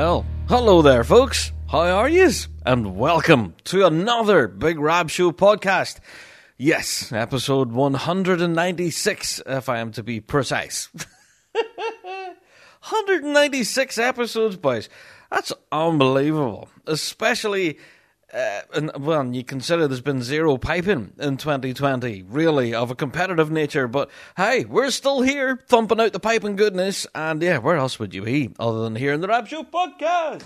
Well, hello there, folks. How are yous? And welcome to another Big Rab Show podcast. Yes, episode 196, if I am to be precise. 196 episodes, boys. That's unbelievable. Especially, uh, and, well, you consider there's been zero piping in 2020, really, of a competitive nature. But hey, we're still here, thumping out the piping goodness. And yeah, where else would you be other than here in the Rab Show podcast?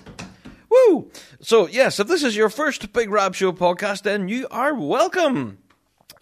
Woo! So, yes, if this is your first Big Rab Show podcast, then you are welcome.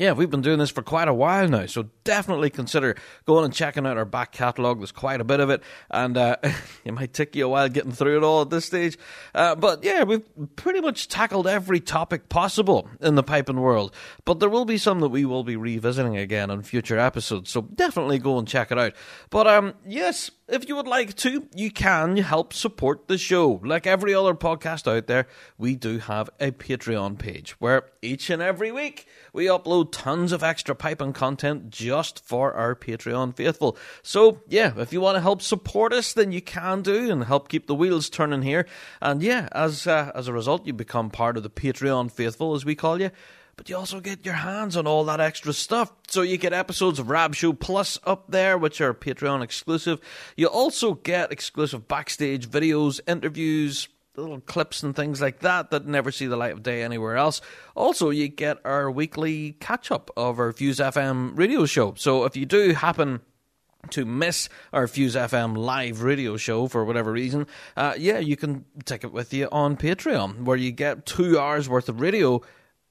Yeah, we've been doing this for quite a while now, so definitely consider going and checking out our back catalogue. There's quite a bit of it, and uh, it might take you a while getting through it all at this stage. Uh, but yeah, we've pretty much tackled every topic possible in the piping world. But there will be some that we will be revisiting again on future episodes, so definitely go and check it out. But um, yes, if you would like to, you can help support the show. Like every other podcast out there, we do have a Patreon page where each and every week we upload tons of extra piping content just for our Patreon faithful. So, yeah, if you want to help support us, then you can do and help keep the wheels turning here. And yeah, as uh, as a result, you become part of the Patreon faithful, as we call you but you also get your hands on all that extra stuff. So you get episodes of Rab Show Plus up there, which are Patreon exclusive. You also get exclusive backstage videos, interviews, little clips and things like that that never see the light of day anywhere else. Also, you get our weekly catch up of our Fuse FM radio show. So if you do happen to miss our Fuse FM live radio show for whatever reason, uh, yeah, you can take it with you on Patreon, where you get two hours worth of radio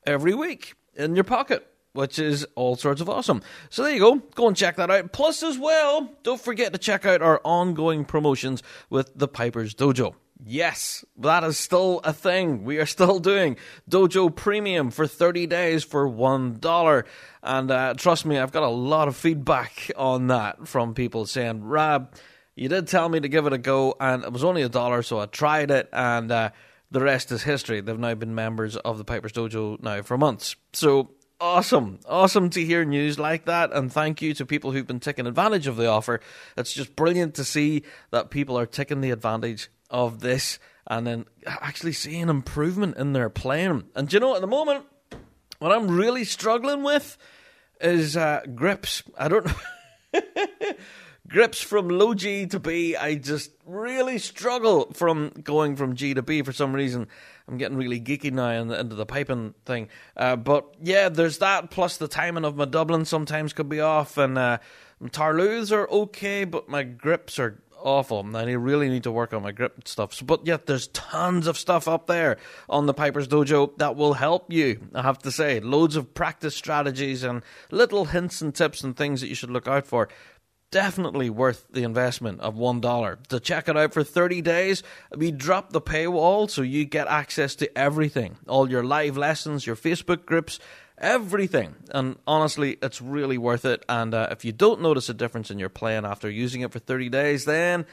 every week in your pocket. Which is all sorts of awesome. So there you go. Go and check that out. Plus, as well, don't forget to check out our ongoing promotions with the Piper's Dojo. Yes, that is still a thing. We are still doing Dojo Premium for 30 days for $1. And uh, trust me, I've got a lot of feedback on that from people saying, Rab, you did tell me to give it a go, and it was only a dollar, so I tried it, and uh, the rest is history. They've now been members of the Piper's Dojo now for months. So awesome. Awesome to hear news like that. And thank you to people who've been taking advantage of the offer. It's just brilliant to see that people are taking the advantage of this and then actually seeing improvement in their playing. And you know, at the moment, what I'm really struggling with is uh, grips. I don't know. grips from low G to B. I just really struggle from going from G to B for some reason. I'm getting really geeky now into the piping thing. Uh, but yeah, there's that. Plus the timing of my doubling sometimes could be off, and uh, taorluaths are okay, but my grips are awful. And I really need to work on my grip stuff. So, but yet, there's tons of stuff up there on the Piper's Dojo that will help you. I have to say, loads of practice strategies and little hints and tips and things that you should look out for definitely worth the investment of $1. To check it out for 30 days, we drop the paywall so you get access to everything all your live lessons, your Facebook groups, everything. And honestly, it's really worth it. And uh, if you don't notice a difference in your playing after using it for 30 days, then.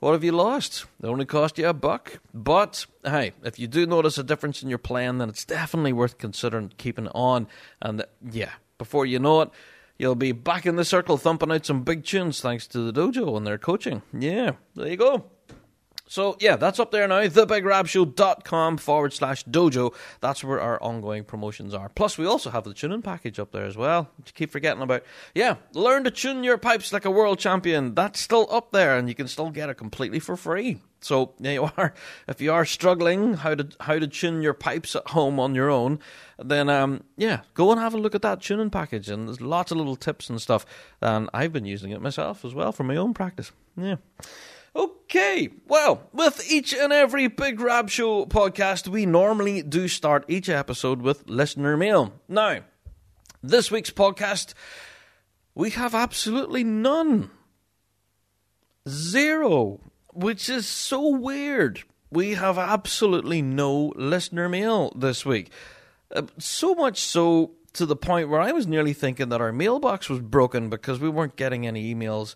What have you lost? It only cost you a buck. But hey, if you do notice a difference in your playing, then it's definitely worth considering keeping on. And yeah, before you know it, you'll be back in the circle thumping out some big tunes thanks to the dojo and their coaching. Yeah, there you go. So, yeah, that's up there now. TheBigRabShow.com forward slash dojo. That's where our ongoing promotions are. Plus, we also have the tuning package up there as well, which keep forgetting about. Yeah, learn to tune your pipes like a world champion. That's still up there, and you can still get it completely for free. So there you are. If you are struggling how to how to tune your pipes at home on your own, then um, yeah, go and have a look at that tuning package. And there's lots of little tips and stuff. And I've been using it myself as well for my own practice. Yeah. Okay, well, with each and every Big Rab Show podcast, we normally do start each episode with listener mail. Now, this week's podcast, we have absolutely none. Zero, which is so weird. We have absolutely no listener mail this week. Uh, so much so to the point where I was nearly thinking that our mailbox was broken because we weren't getting any emails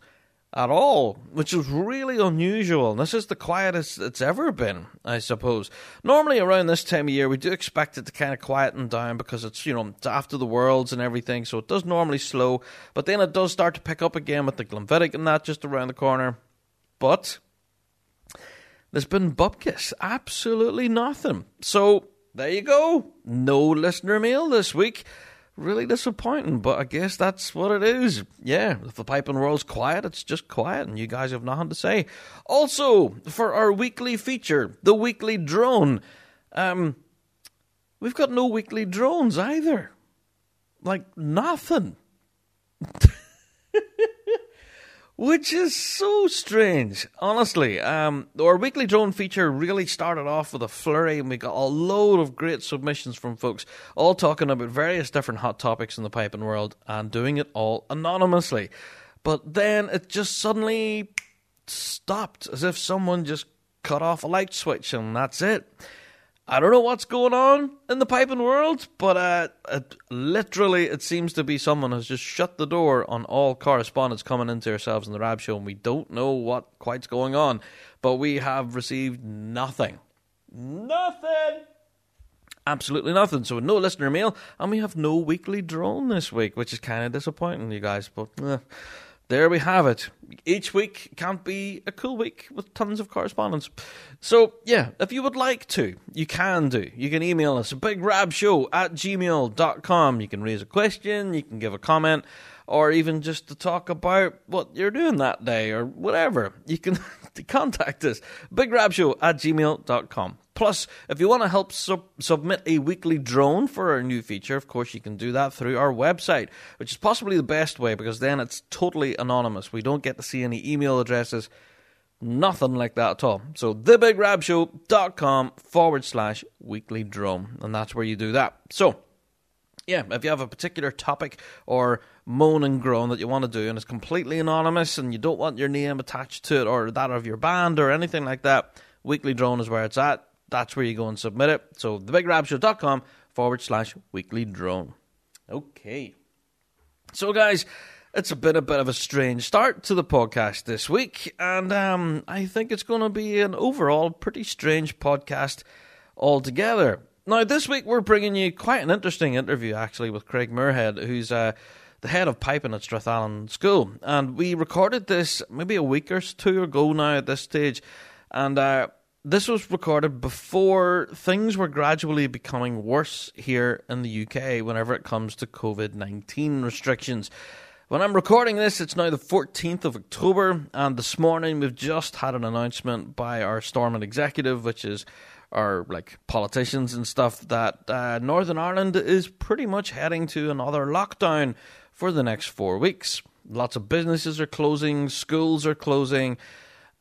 at all, which is really unusual. This is the quietest it's ever been, I suppose. Normally, around this time of year, we do expect it to kind of quieten down because it's, you know, after the worlds and everything, so it does normally slow, but then it does start to pick up again with the Glenfiddich and that just around the corner. But there's been bupkis, absolutely nothing. So there you go. No listener mail this week really disappointing, but I guess that's what it is. Yeah, if the piping world's quiet, it's just quiet, and you guys have nothing to say. Also, for our weekly feature, the weekly drone, um, we've got no weekly drones either. Like, nothing. which is so strange. Honestly, um, our weekly drone feature really started off with a flurry, and we got a load of great submissions from folks, all talking about various different hot topics in the piping world and doing it all anonymously. But then it just suddenly stopped, as if someone just cut off a light switch, and that's it. I don't know what's going on in the piping world, but uh, it, literally it seems to be someone has just shut the door on all correspondence coming into ourselves in the Rab Show, and we don't know what quite's going on. But we have received nothing. Nothing! Absolutely nothing. So no listener mail, and we have no weekly drone this week, which is kind of disappointing, you guys. But eh, there we have it. Each week can't be a cool week with tons of correspondence. So, yeah, if you would like to, you can do. You can email us, bigrabshow at gmail.com. You can raise a question, you can give a comment, or even just to talk about what you're doing that day or whatever. You can contact us, bigrabshow at gmail.com. Plus, if you want to help sub- submit a weekly drone for our new feature, of course, you can do that through our website, which is possibly the best way because then it's totally anonymous. We don't get to see any email addresses, nothing like that at all. So, thebigrabshow.com forward slash weekly drone, and that's where you do that. So, yeah, if you have a particular topic or moan and groan that you want to do and it's completely anonymous and you don't want your name attached to it or that of your band or anything like that, Weekly Drone is where it's at that's where you go and submit it. So thebigrabshow.com forward slash weekly drone. Okay. So guys, it's a bit a bit of a strange start to the podcast this week, and um, I think it's going to be an overall pretty strange podcast altogether. Now, this week we're bringing you quite an interesting interview actually with Craig Muirhead, who's uh, the head of piping at Strathallan School, and we recorded this maybe a week or two ago now at this stage, and uh, this was recorded before things were gradually becoming worse here in the UK whenever it comes to COVID 19 restrictions. When I'm recording this, it's now the 14th of October, and this morning we've just had an announcement by our Stormont executive, which is our like politicians and stuff, that uh, Northern Ireland is pretty much heading to another lockdown for the next four weeks. Lots of businesses are closing, schools are closing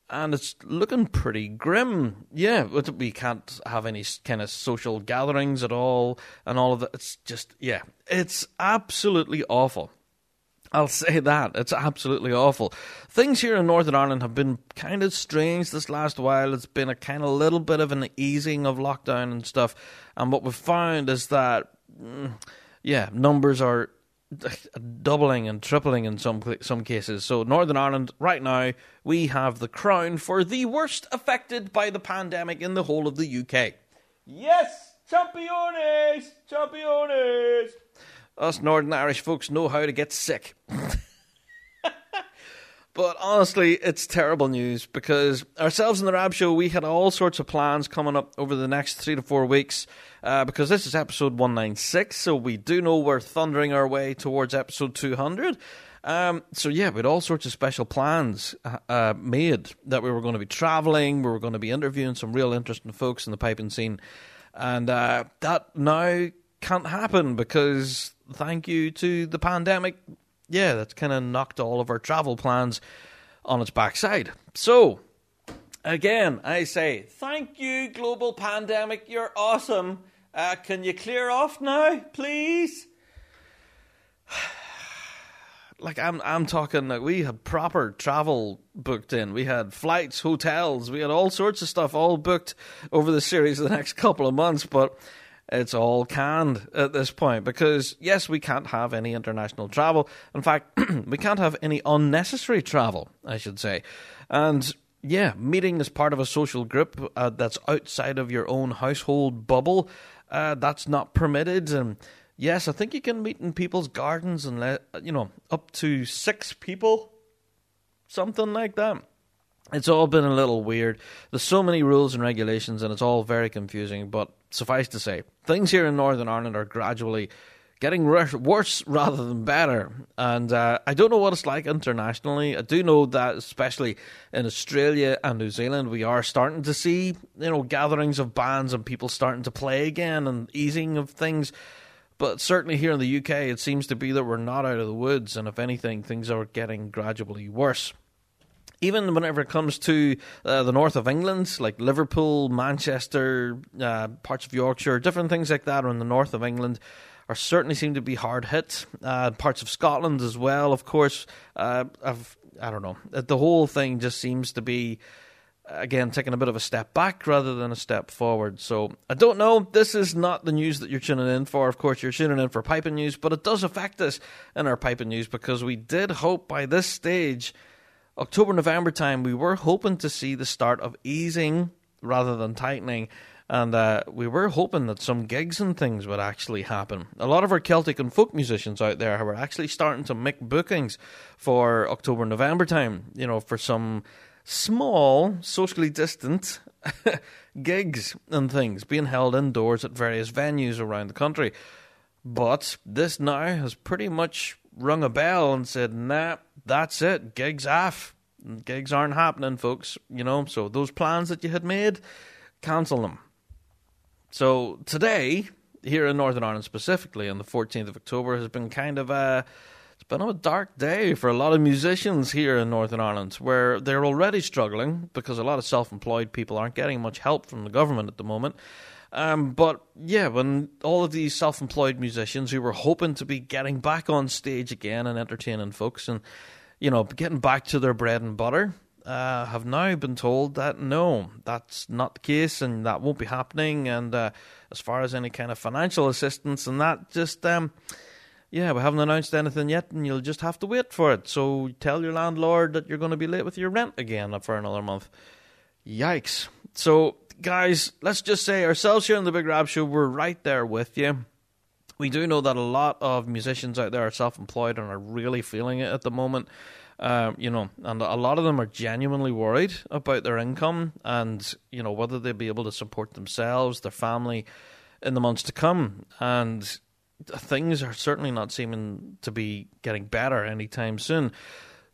and it's looking pretty grim. Yeah, we can't have any kind of social gatherings at all, and all of that. It's just, yeah, it's absolutely awful. I'll say that. It's absolutely awful. Things here in Northern Ireland have been kind of strange this last while. It's been a kind of little bit of an easing of lockdown and stuff. And what we've found is that, mm, yeah, numbers are doubling and tripling in some some cases. So Northern Ireland right now we have the crown for the worst affected by the pandemic in the whole of the UK. Yes, champions, champions. Us Northern Irish folks know how to get sick. But honestly, it's terrible news because ourselves in the Rab Show, we had all sorts of plans coming up over the next three to four weeks. Uh, because this is episode 196, so we do know we're thundering our way towards episode 200. Um, so yeah, we had all sorts of special plans uh, uh, made that we were going to be traveling, we were going to be interviewing some real interesting folks in the piping scene, and uh, that now can't happen because thank you to the pandemic, yeah, that's kind of knocked all of our travel plans on its backside. So, again, I say thank you, global pandemic. You're awesome. Uh, can you clear off now, please? like I'm I'm talking like we had proper travel booked in. We had flights, hotels, we had all sorts of stuff all booked over the series of the next couple of months, but it's all canned at this point because yes, we can't have any international travel. In fact, we can't have any unnecessary travel, I should say. And yeah, meeting as part of a social group uh, that's outside of your own household bubble, uh, that's not permitted and Yes, I think you can meet in people's gardens and let you know up to six people, something like that. It's all been a little weird. There's so many rules and regulations, and it's all very confusing. But suffice to say, things here in Northern Ireland are gradually getting worse rather than better. And uh, I don't know what it's like internationally. I do know that, especially in Australia and New Zealand, we are starting to see you know gatherings of bands and people starting to play again and easing of things. But certainly here in the UK, it seems to be that we're not out of the woods, and if anything, things are getting gradually worse. Even whenever it comes to uh, the north of England, like Liverpool, Manchester, uh, parts of Yorkshire, different things like that are in the north of England, are certainly seem to be hard hit. Uh, parts of Scotland as well, of course. Uh, I've, I don't know. The whole thing just seems to be again taking a bit of a step back rather than a step forward. So I don't know. This is not the news that you're tuning in for. Of course, you're tuning in for piping news, but it does affect us in our piping news because we did hope by this stage, October November time, we were hoping to see the start of easing rather than tightening. And uh, we were hoping that some gigs and things would actually happen. A lot of our Celtic and folk musicians out there were actually starting to make bookings for October November time. You know, for some small, socially distant gigs and things being held indoors at various venues around the country. But this now has pretty much rung a bell and said, nah, that's it, gigs off. Gigs aren't happening, folks. You know, so those plans that you had made, cancel them. So today, here in Northern Ireland specifically, on the 14th of October, has been kind of a it's been a dark day for a lot of musicians here in Northern Ireland, where they're already struggling because a lot of self employed people aren't getting much help from the government at the moment. Um, but yeah, when all of these self employed musicians who were hoping to be getting back on stage again and entertaining folks and, you know, getting back to their bread and butter, uh, have now been told that no, that's not the case and that won't be happening. And uh, as far as any kind of financial assistance and that, just. Um, yeah, we haven't announced anything yet, and you'll just have to wait for it. So tell your landlord that you're going to be late with your rent again for another month. Yikes. So, guys, let's just say ourselves here on the Big Rab Show, we're right there with you. We do know that a lot of musicians out there are self employed and are really feeling it at the moment. Uh, you know, and a lot of them are genuinely worried about their income and, you know, whether they'll be able to support themselves, their family in the months to come. And things are certainly not seeming to be getting better anytime soon.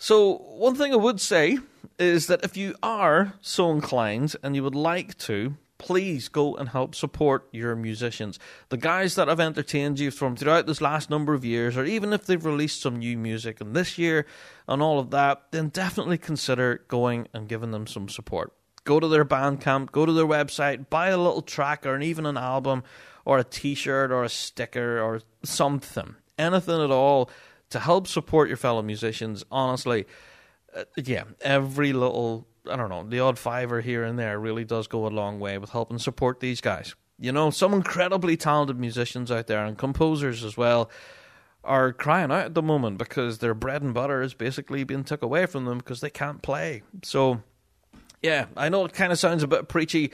So, one thing I would say is that if you are so inclined and you would like to, please go and help support your musicians. The guys that have entertained you from throughout this last number of years, or even if they've released some new music in this year and all of that, then definitely consider going and giving them some support. Go to their Bandcamp, go to their website, buy a little track or even an album or a t-shirt or a sticker or something, anything at all to help support your fellow musicians. Honestly, uh, yeah, every little I don't know, the odd fiver here and there really does go a long way with helping support these guys. You know, some incredibly talented musicians out there and composers as well are crying out at the moment because their bread and butter is basically being took away from them because they can't play. So, yeah, I know it kind of sounds a bit preachy,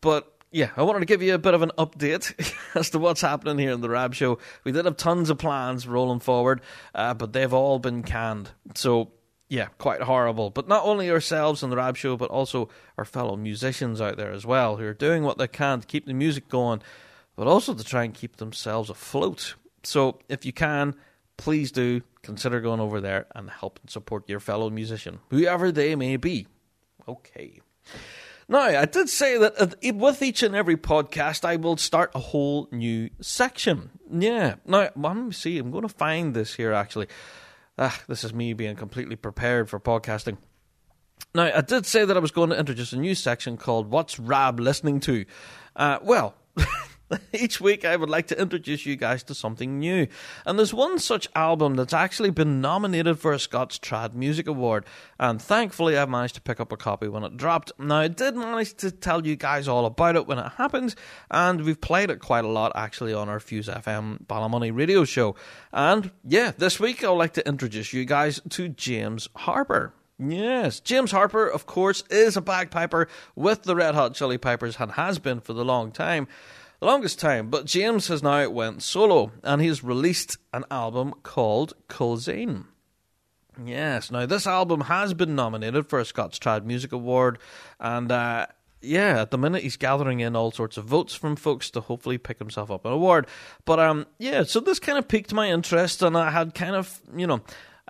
but yeah, I wanted to give you a bit of an update as to what's happening here in the Rab Show. We did have tons of plans rolling forward, uh, but they've all been canned. So, yeah, quite horrible. But not only ourselves in the Rab Show, but also our fellow musicians out there as well, who are doing what they can to keep the music going, but also to try and keep themselves afloat. So, if you can, please do consider going over there and helping support your fellow musician, whoever they may be. Okay. Now, I did say that with each and every podcast, I will start a whole new section. Yeah. Now, let me see. I'm going to find this here, actually. Ah, this is me being completely prepared for podcasting. Now, I did say that I was going to introduce a new section called What's Rab Listening To? Uh, well, Each week, I would like to introduce you guys to something new. And there's one such album that's actually been nominated for a Scots Trad Music Award. And thankfully, I managed to pick up a copy when it dropped. Now, I did manage to tell you guys all about it when it happened. And we've played it quite a lot actually on our Fuse FM Ballymoney radio show. And yeah, this week, I'd like to introduce you guys to James Harper. Yes, James Harper, of course, is a bagpiper with the Red Hot Chili Pipers and has been for the long time, the longest time. But James has now went solo and he's released an album called Culzean. Yes, now this album has been nominated for a Scots Trad Music Award, and uh, yeah, at the minute he's gathering in all sorts of votes from folks to hopefully pick himself up an award. But um, yeah, so this kind of piqued my interest, and I had kind of you know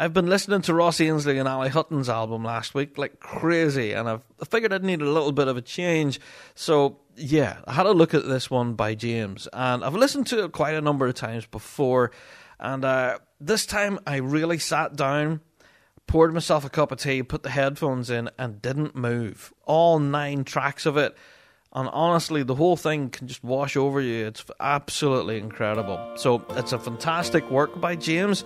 I've been listening to Ross Ainslie and Ali Hutton's album last week like crazy, and I've I figured I'd need a little bit of a change. So yeah, I had a look at this one by James, and I've listened to it quite a number of times before, and uh, this time I really sat down, poured myself a cup of tea, put the headphones in, and didn't move. All nine tracks of it. And honestly, the whole thing can just wash over you. It's absolutely incredible. So, it's a fantastic work by James.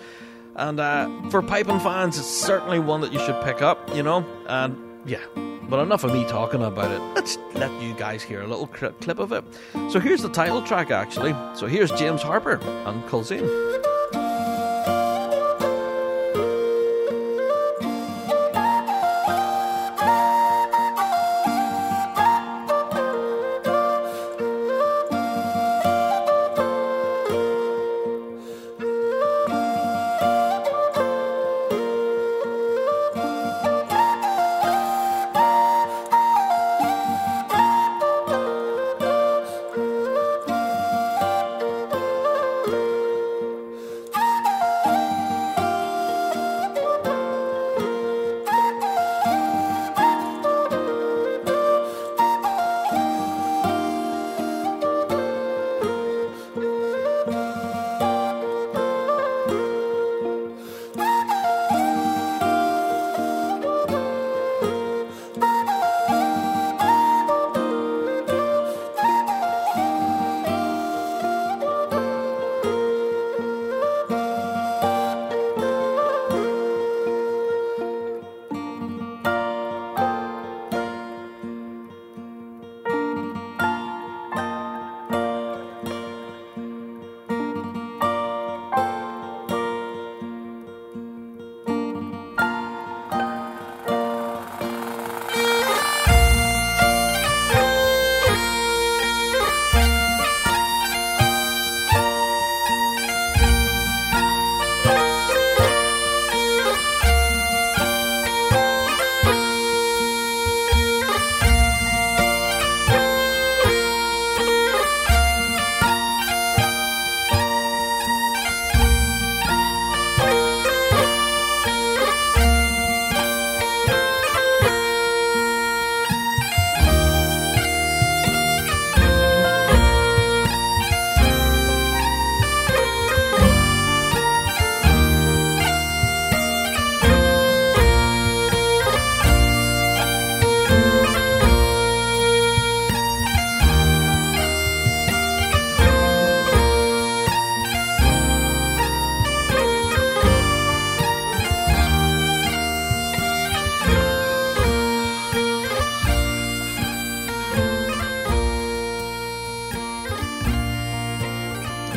And uh, for piping fans, it's certainly one that you should pick up, you know? And yeah, but enough of me talking about it. Let's let you guys hear a little clip of it. So here's the title track, actually. So here's James Harper and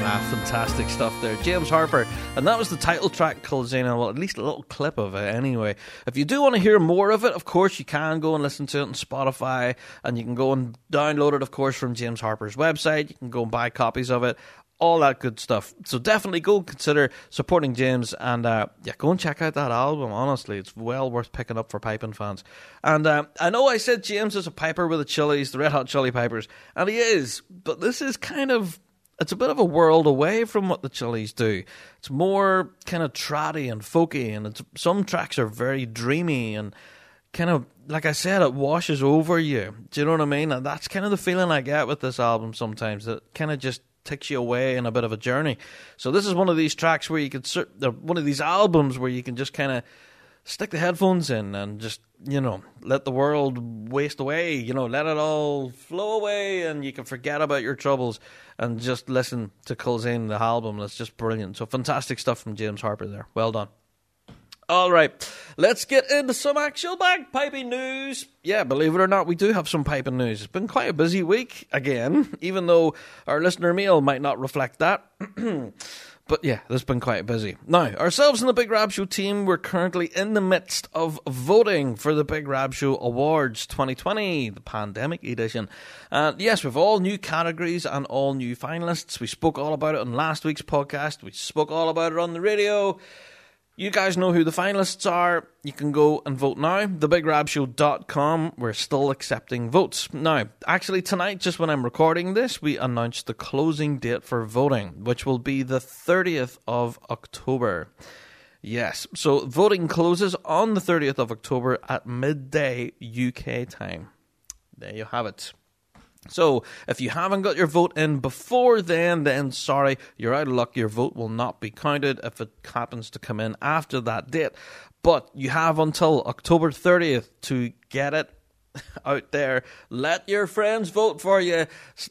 Culzean. fantastic stuff there. James Harper, and that was the title track called. Well, at least a little clip of it anyway. If you do want to hear more of it, of course, you can go and listen to it on Spotify, and you can go and download it, of course, from James Harper's website. You can go and buy copies of it all that good stuff. So definitely go consider supporting James and uh, yeah, go and check out that album. Honestly, it's well worth picking up for piping fans. And uh, I know I said James is a piper with the Chili's, the Red Hot Chili Pipers, and he is, but this is kind of it's a bit of a world away from what the Chili's do. It's more kind of traddy and folky, and some tracks are very dreamy and kind of like I said, it washes over you. Do you know what I mean? And that's kind of the feeling I get with this album sometimes. That kind of just takes you away in a bit of a journey. So this is one of these tracks where you can, uh, one of these albums where you can just kind of stick the headphones in and just you know, let the world waste away, you know, let it all flow away and you can forget about your troubles and just listen to Culzean, the album. That's just brilliant. So fantastic stuff from James Harper there. Well done. All right, let's get into some actual bagpiping news. Yeah, believe it or not, we do have some piping news. It's been quite a busy week again, even though our listener mail might not reflect that. But yeah, it's been quite busy. Now, ourselves and the Big Rab Show team, we're currently in the midst of voting for the Big Rab Show Awards 2020, the pandemic edition. And yes, we've all new categories and all new finalists. We spoke all about it on last week's podcast. We spoke all about it on the radio. You guys know who the finalists are. You can go and vote now. TheBigRabShow.com. We're still accepting votes. Now, actually, tonight, just when I'm recording this, we announced the closing date for voting, which will be the 30th of October. Yes, so voting closes on the 30th of October at midday UK time. There you have it. So, if you haven't got your vote in before then, then sorry, you're out of luck. Your vote will not be counted if it happens to come in after that date. But you have until October 30th to get it out there. Let your friends vote for you.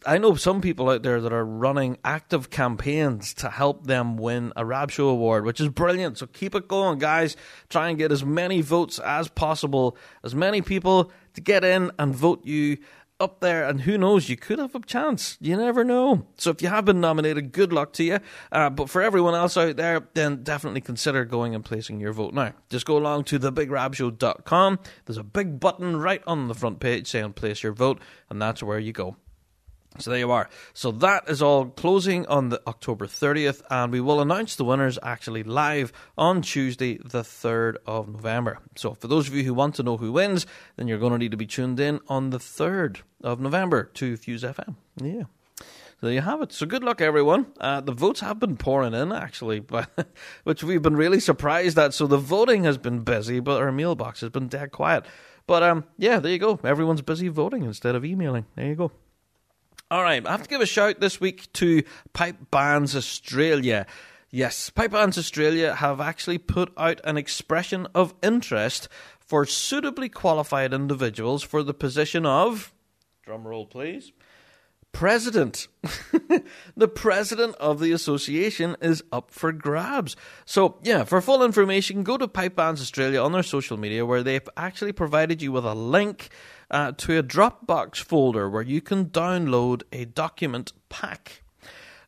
I know some people out there that are running active campaigns to help them win a Rab Show award, which is brilliant. So keep it going, guys. Try and get as many votes as possible, as many people to get in and vote you up there, and who knows, you could have a chance. You never know. So if you have been nominated, good luck to you. Uh, but for everyone else out there, then definitely consider going and placing your vote now. Just go along to thebigrabshow.com. There's a big button right on the front page saying place your vote, and that's where you go. So there you are. So that is all closing on the October 30th, and we will announce the winners actually live on Tuesday, the 3rd of November. So for those of you who want to know who wins, then you're going to need to be tuned in on the 3rd of November to Fuse FM. Yeah. So there you have it. So good luck, everyone. Uh, the votes have been pouring in, actually, but, which we've been really surprised at. So the voting has been busy, but our mailbox has been dead quiet. But um, yeah, there you go. Everyone's busy voting instead of emailing. There you go. All right, I have to give a shout this week to Pipe Bands Australia. Yes, Pipe Bands Australia have actually put out an expression of interest for suitably qualified individuals for the position of, drumroll please, president. the president of the association is up for grabs. So, yeah, for full information, go to Pipe Bands Australia on their social media where they've actually provided you with a link uh, to a Dropbox folder where you can download a document pack.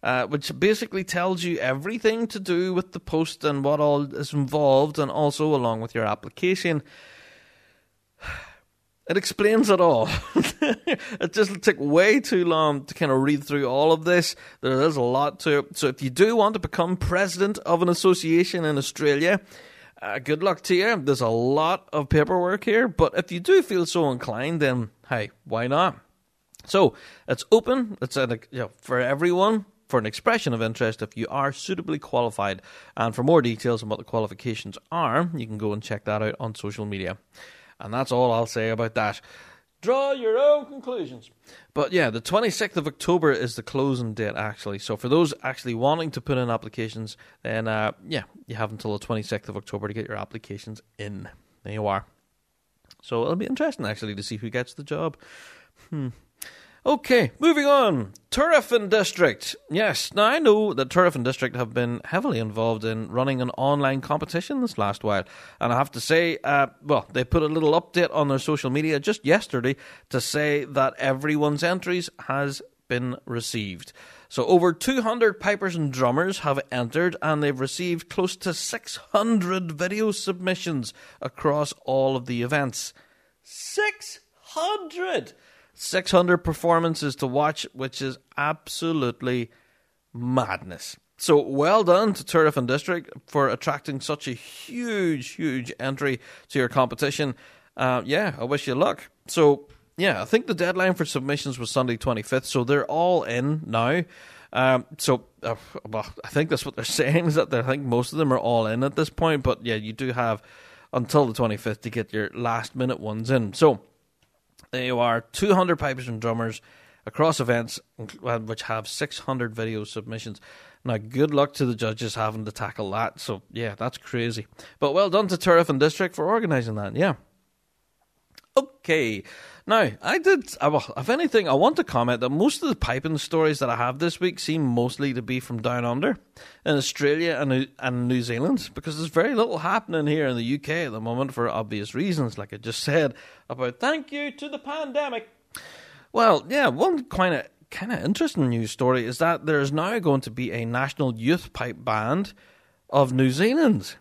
Uh, which basically tells you everything to do with the post and what all is involved, and also along with your application. It explains it all. it just took way too long to kind of read through all of this. There is a lot to it. So if you do want to become president of an association in Australia, uh, good luck to you. There's a lot of paperwork here, but if you do feel so inclined, then hey, why not? So it's open. It's a, you know, for everyone for an expression of interest if you are suitably qualified. And for more details on what the qualifications are, you can go and check that out on social media. And that's all I'll say about that. Draw your own conclusions. But yeah, the 26th of October is the closing date, actually. So for those actually wanting to put in applications, then uh, yeah, you have until the 26th of October to get your applications in. There you are. So it'll be interesting, actually, to see who gets the job. Hmm. Okay, moving on. Turriff and District. Yes, now I know that Turriff and District have been heavily involved in running an online competition this last while. And I have to say, uh, well, they put a little update on their social media just yesterday to say that everyone's entries has been received. So over 200 pipers and drummers have entered and they've received close to 600 video submissions across all of the events. 600! 600 performances to watch, which is absolutely madness. So well done to Turriff and District for attracting such a huge, huge entry to your competition. Uh, yeah, I wish you luck. So yeah, I think the deadline for submissions was Sunday 25th, so they're all in now. Um, so, uh, well, I think that's what they're saying is that I think most of them are all in at this point. But yeah, you do have until the 25th to get your last minute ones in. So, there are 200 pipers and drummers across events, uh, which have 600 video submissions. Now, good luck to the judges having to tackle that. So, yeah, that's crazy. But well done to Turriff and District for organising that. Yeah. Okay. Now, I did, uh, well, if anything, I want to comment that most of the piping stories that I have this week seem mostly to be from down under in Australia and, and New Zealand because there's very little happening here in the UK at the moment for obvious reasons, like I just said about thank you to the pandemic. Well, yeah, one kind of kind of interesting news story is that there is now going to be a national youth pipe band of New Zealand.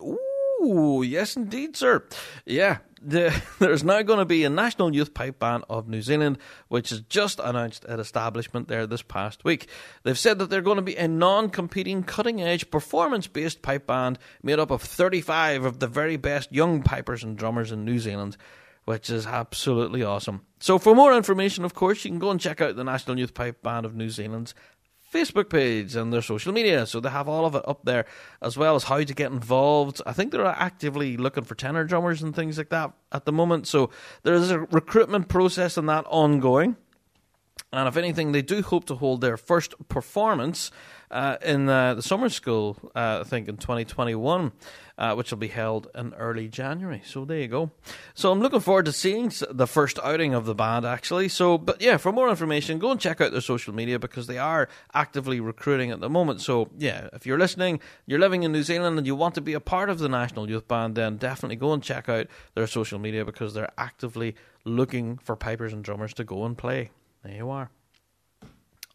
Ooh, yes, indeed, sir. Yeah, the, there's now going to be a National Youth Pipe Band of New Zealand, which has just announced an establishment there this past week. They've said that they're going to be a non competing, cutting edge, performance based pipe band made up of 35 of the very best young pipers and drummers in New Zealand which is absolutely awesome. So, for more information, of course, you can go and check out the National Youth Pipe Band of New Zealand's Facebook page and their social media. So they have all of it up there, as well as how to get involved. I think they're actively looking for tenor drummers and things like that at the moment. So there's a recruitment process and that ongoing. And if anything, they do hope to hold their first performance uh, in uh, the summer school, uh, I think in 2021, uh, which will be held in early January. So there you go. So I'm looking forward to seeing the first outing of the band, actually. So, but yeah, for more information, go and check out their social media because they are actively recruiting at the moment. So yeah, if you're listening, you're living in New Zealand and you want to be a part of the National Youth Band, then definitely go and check out their social media because they're actively looking for pipers and drummers to go and play. There you are.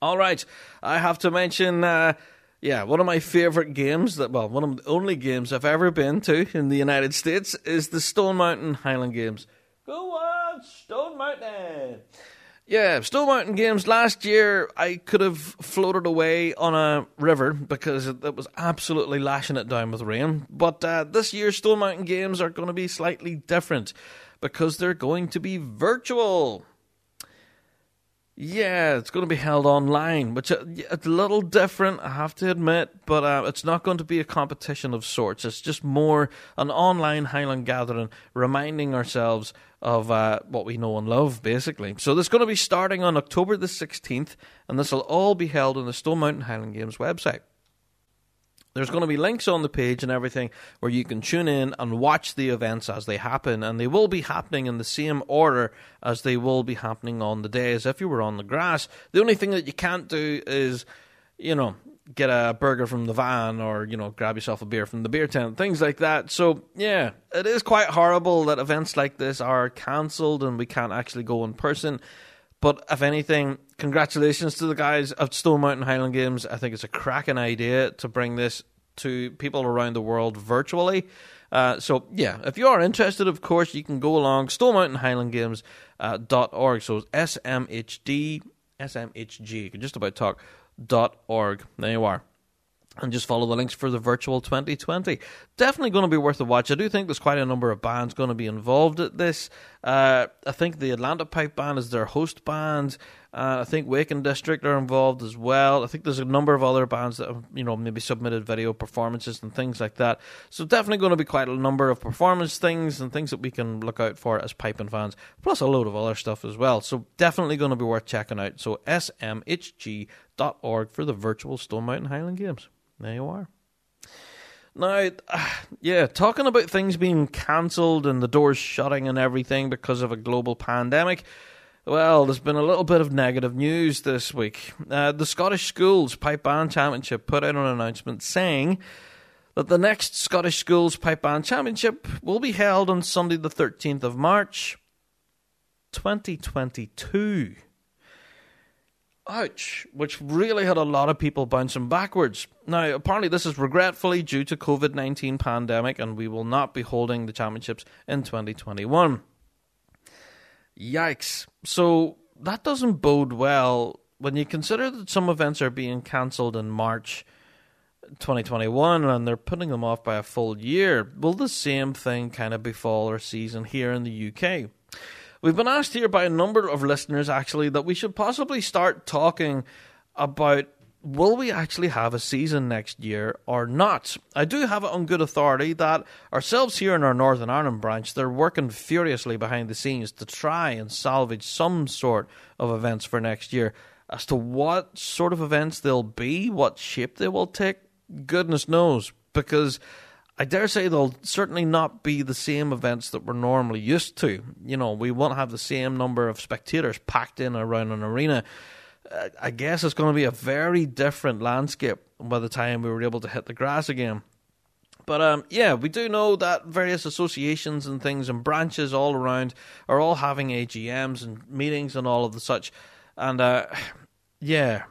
All right, I have to mention, uh, yeah, one of my favorite games that, well, one of the only games I've ever been to in the United States is the Stone Mountain Highland Games. Go on, Stone Mountain! Yeah, Stone Mountain Games last year, I could have floated away on a river because it, was absolutely lashing it down with rain. But uh, this year Stone Mountain Games are going to be slightly different because they're going to be virtual. Yeah, it's going to be held online, which uh, it's a little different, I have to admit, but uh, it's not going to be a competition of sorts. It's just more an online Highland gathering, reminding ourselves of uh, what we know and love, basically. So this is going to be starting on October the 16th, and this will all be held on the Stone Mountain Highland Games website. There's going to be links on the page and everything where you can tune in and watch the events as they happen, and they will be happening in the same order as they will be happening on the day as if you were on the grass. The only thing that you can't do is, you know, get a burger from the van or, you know, grab yourself a beer from the beer tent, things like that. So, yeah, it is quite horrible that events like this are cancelled and we can't actually go in person. But if anything, congratulations to the guys at Stone Mountain Highland Games. I think it's a cracking idea to bring this to people around the world virtually. Uh, so yeah, if you are interested, of course, you can go along Stone Mountain Highland Games uh, dot org. So SMHD SMHG. You can just about talk dot org. There you are and just follow the links for the virtual 2020. Definitely going to be worth a watch. I do think there's quite a number of bands going to be involved at this. Uh, I think the Atlanta Pipe Band is their host band. Uh, I think Wake and District are involved as well. I think there's a number of other bands that have, you know, maybe submitted video performances and things like that. So definitely going to be quite a number of performance things and things that we can look out for as piping fans, plus a load of other stuff as well. So definitely going to be worth checking out. So smhg.org for the virtual Stone Mountain Highland Games. There you are. Now, yeah, talking about things being cancelled and the doors shutting and everything because of a global pandemic. Well, there's been a little bit of negative news this week. Uh, the Scottish Schools Pipe Band Championship put out an announcement saying that the next Scottish Schools Pipe Band Championship will be held on Sunday, the 13th of March, 2022. Ouch, which really had a lot of people bouncing backwards. Now, apparently this is regretfully due to COVID-19 pandemic and we will not be holding the championships in 2021. Yikes. So that doesn't bode well when you consider that some events are being cancelled in March 2021 and they're putting them off by a full year. Will the same thing kind of befall our season here in the UK? We've been asked here by a number of listeners actually that we should possibly start talking about will we actually have a season next year or not? I do have it on good authority that ourselves here in our Northern Ireland branch, they're working furiously behind the scenes to try and salvage some sort of events for next year. As to what sort of events they'll be, what shape they will take, goodness knows. Because I dare say they'll certainly not be the same events that we're normally used to. You know, we won't have the same number of spectators packed in around an arena. I guess it's going to be a very different landscape by the time we were able to hit the grass again. But um, yeah, we do know that various associations and things and branches all around are all having AGMs and meetings and all of the such. And uh, yeah,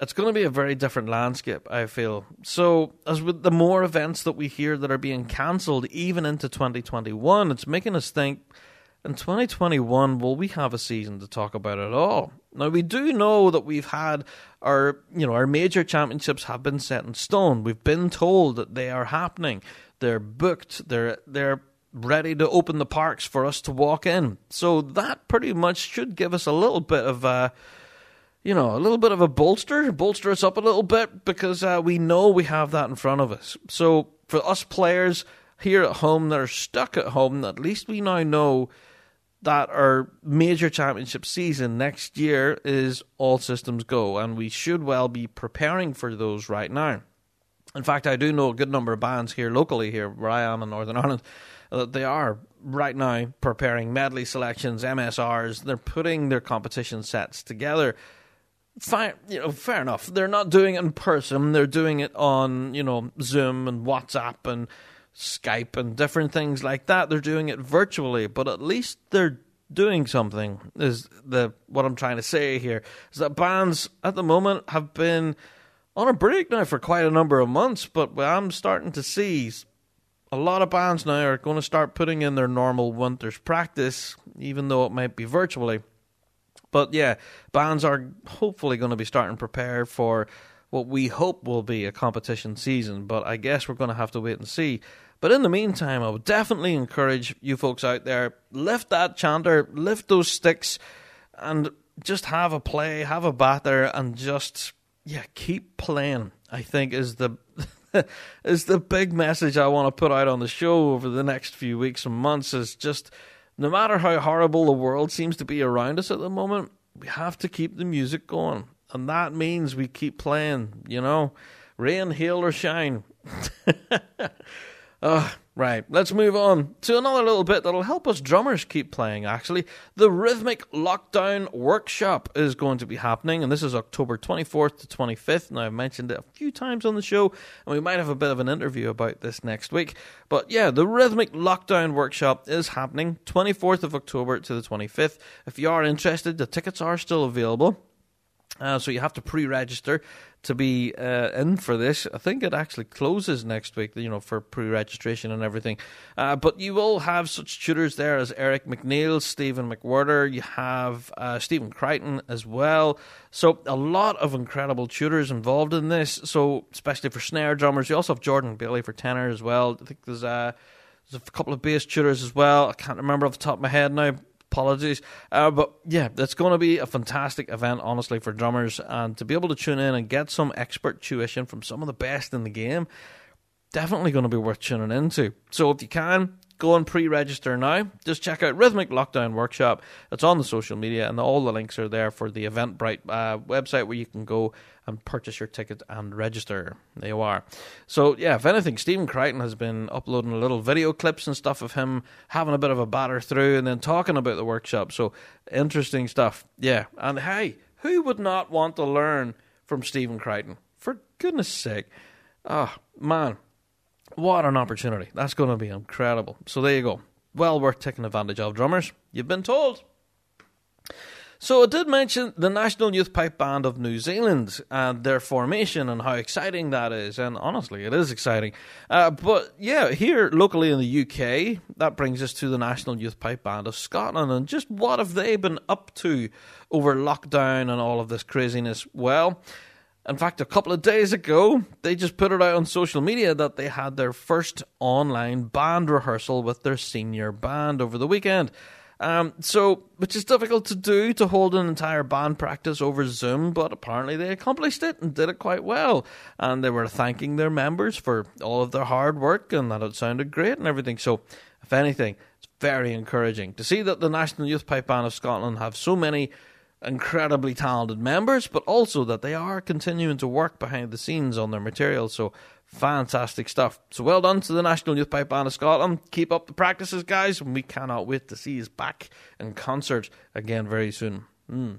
it's going to be a very different landscape, I feel. So, as with the more events that we hear that are being cancelled, even into 2021, it's making us think in 2021, will we have a season to talk about at all? Now we do know that we've had our, you know, our major championships have been set in stone. We've been told that they are happening. They're booked. They're they're ready to open the parks for us to walk in. So that pretty much should give us a little bit of a, you know, a little bit of a bolster, bolster us up a little bit because uh, we know we have that in front of us. So for us players here at home that are stuck at home, at least we now know that our major championship season next year is all systems go, and we should well be preparing for those right now. In fact, I do know a good number of bands here locally, here where I am in Northern Ireland, uh, that they are right now preparing medley selections, MSRs. They're putting their competition sets together. Fine, you know, fair enough. They're not doing it in person. They're doing it on, you know, Zoom and WhatsApp and Skype and different things like that. They're doing it virtually, but at least they're doing something. Is the what I'm trying to say here is that bands at the moment have been on a break now for quite a number of months, but I'm starting to see a lot of bands now are going to start putting in their normal winter's practice, even though it might be virtually. But yeah, bands are hopefully going to be starting to prepare for what we hope will be a competition season, but I guess we're going to have to wait and see. But in the meantime, I would definitely encourage you folks out there lift that chanter, lift those sticks, and just have a play, have a batter, and just yeah, keep playing. I think is the is the big message I want to put out on the show over the next few weeks and months. Is just no matter how horrible the world seems to be around us at the moment, we have to keep the music going, and that means we keep playing. You know, rain, hail, or shine. Uh, right, let's move on to another little bit that'll help us drummers keep playing, actually. The Rhythmic Lockdown Workshop is going to be happening, and this is October 24th to 25th. Now, I've mentioned it a few times on the show, and we might have a bit of an interview about this next week. But yeah, the Rhythmic Lockdown Workshop is happening 24th of October to the 25th. If you are interested, the tickets are still available. Uh, so you have to pre-register to be uh, in for this. I think it actually closes next week, you know, for pre-registration and everything. Uh, but you will have such tutors there as Eric McNeil, Stephen McWhirter. You have uh, Stephen Crichton as well. So a lot of incredible tutors involved in this. So especially for snare drummers, you also have Jordan Bailey for tenor as well. I think there's a uh, there's a couple of bass tutors as well. I can't remember off the top of my head now apologies. Uh, but yeah, it's going to be a fantastic event, honestly, for drummers. And to be able to tune in and get some expert tuition from some of the best in the game, definitely going to be worth tuning into. So if you can, go and pre-register now. Just check out Rhythmic Lockdown Workshop. It's on the social media, and all the links are there for the Eventbrite uh, website where you can go and purchase your ticket and register. There you are. So yeah, if anything, Stephen Crichton has been uploading little video clips and stuff of him having a bit of a batter through and then talking about the workshop. So interesting stuff. Yeah, and hey, who would not want to learn from Stephen Crichton? For goodness sake. Oh, man. What an opportunity. That's going to be incredible. So there you go. Well worth taking advantage of, drummers. You've been told. So I did mention the National Youth Pipe Band of New Zealand and their formation and how exciting that is. And honestly, it is exciting. Uh, but yeah, here locally in the UK, that brings us to the National Youth Pipe Band of Scotland. And just what have they been up to over lockdown and all of this craziness? Well, in fact, a couple of days ago, they just put it out on social media that they had their first online band rehearsal with their senior band over the weekend. Um, so, which is difficult to do to hold an entire band practice over Zoom, but apparently they accomplished it and did it quite well. And they were thanking their members for all of their hard work and that it sounded great and everything. So, if anything, it's very encouraging to see that the National Youth Pipe Band of Scotland have so many incredibly talented members, but also that they are continuing to work behind the scenes on their material. So fantastic stuff. So well done to the National Youth Pipe Band of Scotland. Keep up the practices, guys, and we cannot wait to see you back in concert again very soon. Mm.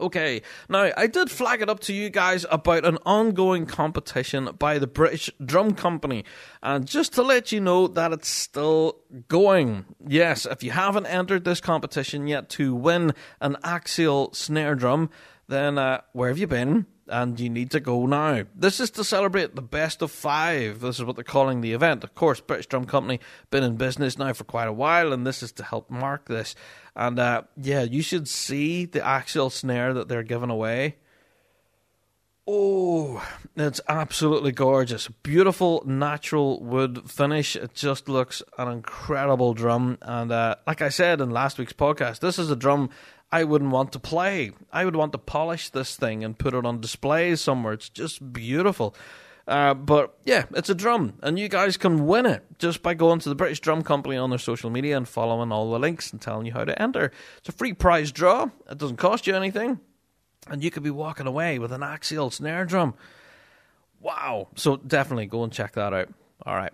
Okay, now I did flag it up to you guys about an ongoing competition by the British Drum Company, and just to let you know that it's still going. Yes, if you haven't entered this competition yet to win an axial snare drum, then uh, where have you been? And you need to go now. This is to celebrate the best of five. This is what they're calling the event. Of course, British Drum Company been in business now for quite a while, and this is to help mark this. And uh, yeah, you should see the axial snare that they're giving away. Oh, it's absolutely gorgeous. Beautiful natural wood finish. It just looks an incredible drum. And uh, like I said in last week's podcast, this is a drum I wouldn't want to play. I would want to polish this thing and put it on display somewhere. It's just beautiful. Uh, but yeah, it's a drum, and you guys can win it just by going to the British Drum Company on their social media and following all the links and telling you how to enter. It's a free prize draw, it doesn't cost you anything, and you could be walking away with an axial snare drum. Wow. So definitely go and check that out. All right.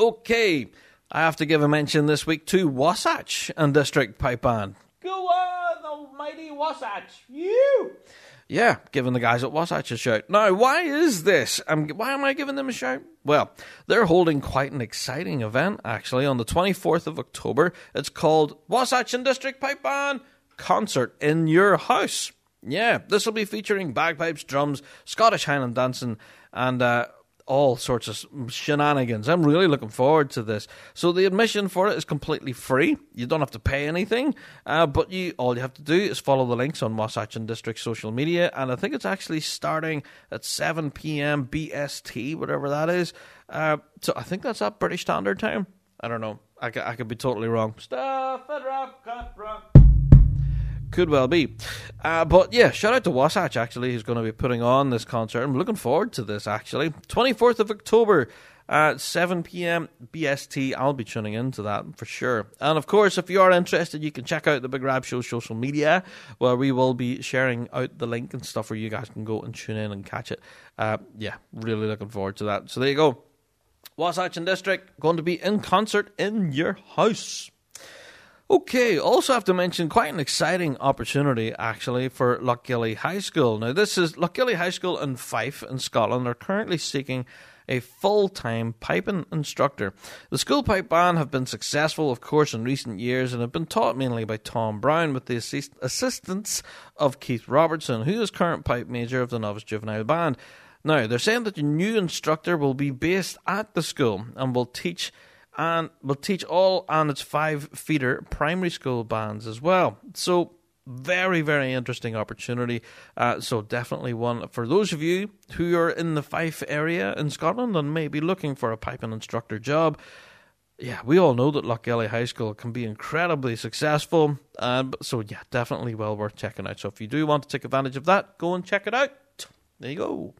Okay. I have to give a mention this week to Wasatch and District Pipe Band. Go on, the mighty Wasatch. You. Yeah, giving the guys at Wasatch a shout. Now, why is this? Um, why am I giving them a shout? Well, they're holding quite an exciting event, actually, on the 24th of October. It's called Wasatch and District Pipe Band Concert in Your House. Yeah, this will be featuring bagpipes, drums, Scottish Highland dancing, and uh, all sorts of shenanigans. I'm really looking forward to this. So the admission for it is completely free. You don't have to pay anything, uh, but you all you have to do is follow the links on Wasatch and District social media, and I think it's actually starting at 7 p.m. BST, whatever that is. Uh, so I think that's at British Standard Time. I don't know. I, I could be totally wrong. Stuff it rock, rock. Could well be. Uh, but yeah, shout out to Wasatch actually, who's going to be putting on this concert. I'm looking forward to this actually. 24th of October at 7 p.m. BST. I'll be tuning into that for sure. And of course, if you are interested, you can check out the Big Rab Show social media, where we will be sharing out the link and stuff where you guys can go and tune in and catch it. Uh, yeah, really looking forward to that. So there you go. Wasatch and District going to be in concert in your house. Okay, also have to mention quite an exciting opportunity actually for Lochgelly High School. Now, this is Lochgelly High School in Fife in Scotland are currently seeking a full time piping instructor. The school pipe band have been successful, of course, in recent years and have been taught mainly by Tom Brown with the assist- assistance of Keith Robertson, who is current pipe major of the Novice Juvenile Band. Now, they're saying that the new instructor will be based at the school and will teach and will teach all on its five feeder primary school bands as well. So very very interesting opportunity. Uh, so definitely one for those of you who are in the Fife area in Scotland and may be looking for a piping instructor job. Yeah, we all know that Lochgelly High School can be incredibly successful. Uh, so yeah, definitely well worth checking out. So if you do want to take advantage of that, go and check it out. There you go.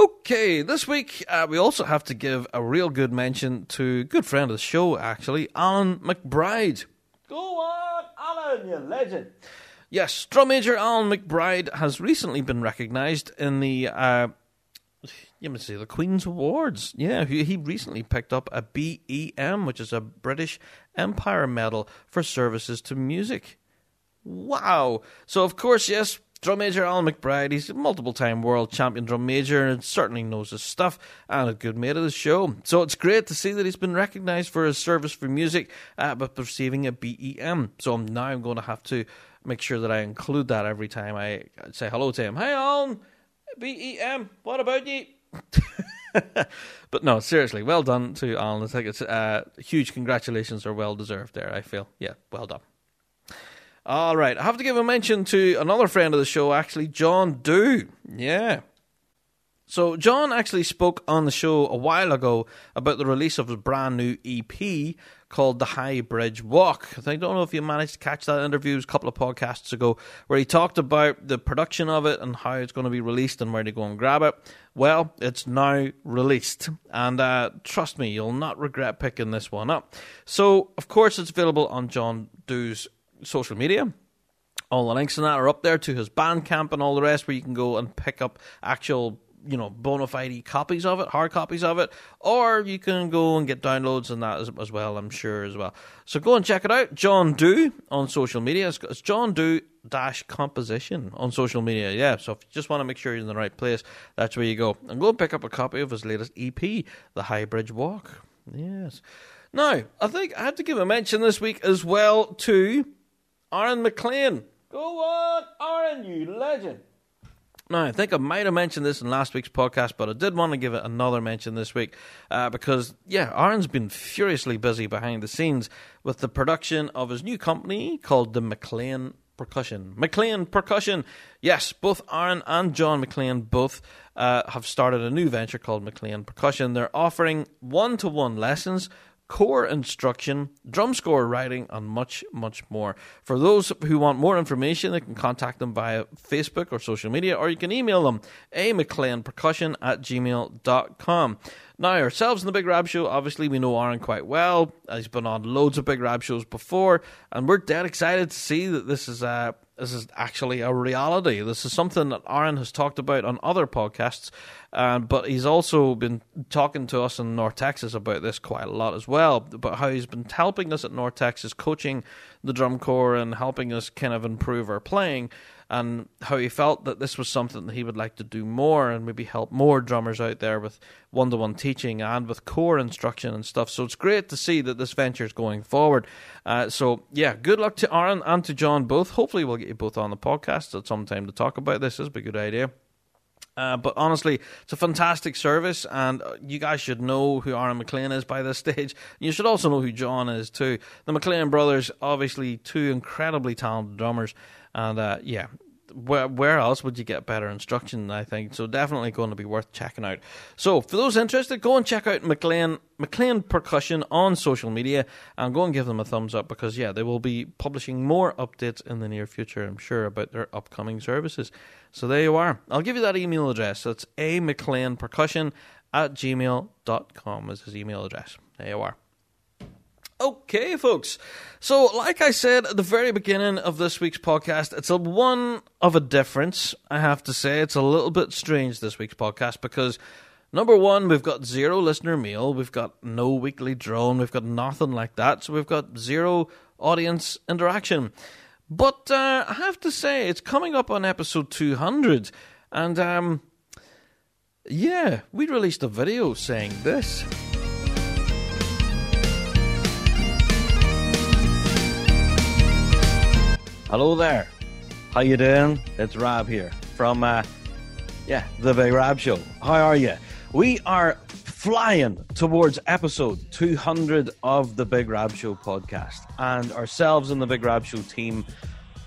Okay, this week uh, we also have to give a real good mention to good friend of the show, actually, Alan McBride. Go on, Alan, you legend. Yes, drum major Alan McBride has recently been recognised in the uh, you must say the Queen's Awards. Yeah, he, he recently picked up a BEM, which is a British Empire Medal for services to music. Wow! So of course, yes, Drum major Alan McBride, he's a multiple time world champion drum major and certainly knows his stuff and a good mate of the show. So it's great to see that he's been recognised for his service for music, uh, but receiving a BEM. So now I'm going to have to make sure that I include that every time I say hello to him. Hey Alan, BEM, what about you? but no, seriously, well done to Alan. I think it's uh, huge congratulations are well deserved there, I feel. Yeah, well done. All right, I have to give a mention to another friend of the show, actually, John Dew. Yeah. So, John actually spoke on the show a while ago about the release of his brand new EP called The High Bridge Walk. I don't know if you managed to catch that interview it was a couple of podcasts ago where he talked about the production of it and how it's going to be released and where to go and grab it. Well, it's now released, and uh, trust me, you'll not regret picking this one up. So, of course, it's available on John Dew's social media. All the links and that are up there to his Bandcamp and all the rest, where you can go and pick up actual you know bona fide copies of it, hard copies of it, or you can go and get downloads and that as, as well. I'm sure as well. So go and check it out. John Dew on social media. It's, it's John Dew dash composition on social media. Yeah. So if you just want to make sure you're in the right place, that's where you go. And go and pick up a copy of his latest EP, The High Bridge Walk. Yes. Now I think I have to give a mention this week as well to Aaron McLean. Go on, Aaron, you legend. Now, I think I might have mentioned this in last week's podcast, but I did want to give it another mention this week uh, because, yeah, Aaron's been furiously busy behind the scenes with the production of his new company called the McLean Percussion. McLean Percussion. Yes, both Aaron and John McLean both uh, have started a new venture called McLean Percussion. They're offering one to one lessons corps instruction, drum score writing, and much, much more. For those who want more information, they can contact them via Facebook or social media, or you can email them a percussion at gmail.com. Now, ourselves in the Big Rab Show, obviously, we know Aaron quite well. He's been on loads of Big Rab shows before, and we're dead excited to see that this is a this is actually a reality. This is something that Aaron has talked about on other podcasts, uh, but he's also been talking to us in North Texas about this quite a lot as well. About how he's been helping us at North Texas, coaching the drum corps and helping us kind of improve our playing and how he felt that this was something that he would like to do more and maybe help more drummers out there with one to one teaching and with corps instruction and stuff. So it's great to see that this venture is going forward. Uh, so, yeah, good luck to Aaron and to John both. Hopefully, we'll get you both on the podcast at some time to talk about this. This would be a good idea. Uh, but honestly, it's a fantastic service, and uh, you guys should know who Aaron McLean is by this stage. You should also know who John is too. The McLean brothers, obviously, two incredibly talented drummers, and uh, yeah, where where else would you get better instruction? I think so. Definitely going to be worth checking out. So for those interested, go and check out McLean McLean Percussion on social media and go and give them a thumbs up because yeah, they will be publishing more updates in the near future. I'm sure about their upcoming services. So there you are. I'll give you that email address. That's a McLean Percussion at gmail.com is his email address. There you are. Okay, folks. So, like I said at the very beginning of this week's podcast, it's a one of a difference. I have to say, it's a little bit strange this week's podcast because number one, we've got zero listener mail, we've got no weekly drone, we've got nothing like that, so we've got zero audience interaction. But uh, I have to say, it's coming up on episode 200, and um, yeah, we released a video saying this. Hello there. How you doing? It's Rab here from uh, yeah, the Big Rab Show. How are you? We are flying towards episode 200 of the Big Rab Show podcast, and ourselves and the Big Rab Show team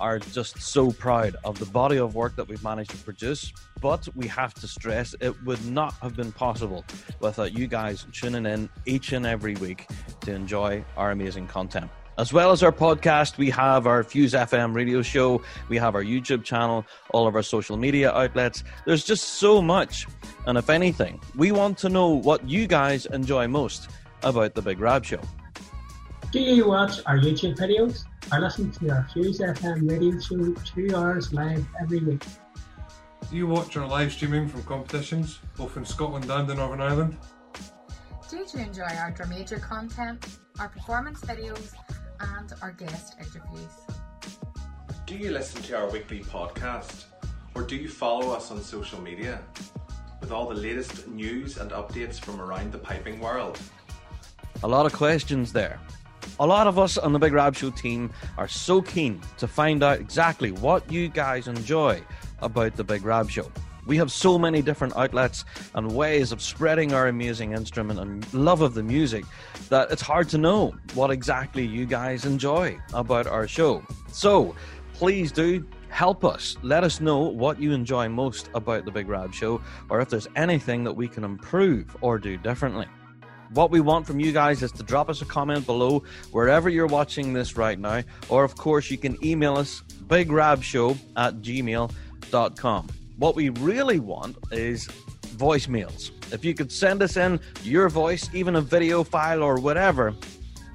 are just so proud of the body of work that we've managed to produce. But we have to stress it would not have been possible without you guys tuning in each and every week to enjoy our amazing content. As well as our podcast, we have our Fuse FM radio show, we have our YouTube channel, all of our social media outlets. There's just so much. And if anything, we want to know what you guys enjoy most about the Big Rab Show. Do you watch our YouTube videos or listen to our Fuse FM radio show two hours live every week? Do you watch our live streaming from competitions, both in Scotland and in Northern Ireland? Do you enjoy our drum major content, our performance videos, and our guest interviews. Do you listen to our weekly podcast or do you follow us on social media with all the latest news and updates from around the piping world? A lot of questions there. A lot of us on the Big Rab Show team are so keen to find out exactly what you guys enjoy about the Big Rab Show. We have so many different outlets and ways of spreading our amazing instrument and love of the music that it's hard to know what exactly you guys enjoy about our show. So please do help us. Let us know what you enjoy most about the Big Rab Show or if there's anything that we can improve or do differently. What we want from you guys is to drop us a comment below wherever you're watching this right now, or of course, you can email us bigrabshow at gmail.com. What we really want is voicemails. If you could send us in your voice, even a video file or whatever,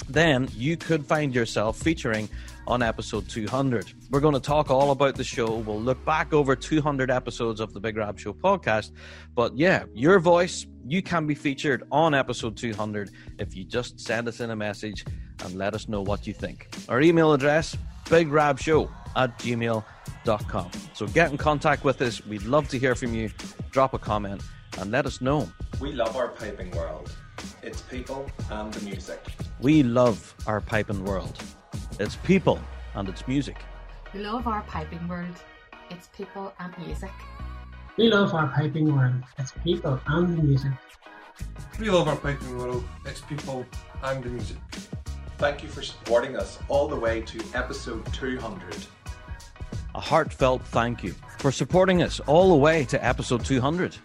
then you could find yourself featuring on episode 200. We're going to talk all about the show. We'll look back over 200 episodes of the Big Rab Show podcast. But yeah, your voice, you can be featured on episode 200 if you just send us in a message and let us know what you think. Our email address, bigrabshow at gmail.com. So get in contact with us. We'd love to hear from you. Drop a comment and let us know. We love our piping world. It's people and the music. We love our piping world. It's people and it's music. We love our piping world. It's people and music. We love our piping world. It's people and the music. We love our piping world. It's people and the music. Thank you for supporting us all the way to episode 200. A heartfelt thank you for supporting us all the way to episode 200.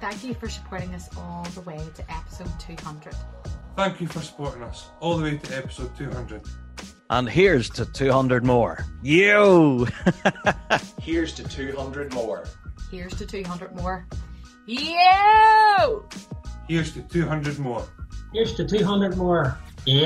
Thank you for supporting us all the way to episode 200. Thank you for supporting us all the way to episode 200. And here's to 200 more. Yo! Here's to 200 more. Here's to 200 more. Yo! Here's to 200 more. Here's to 200 more. Ew!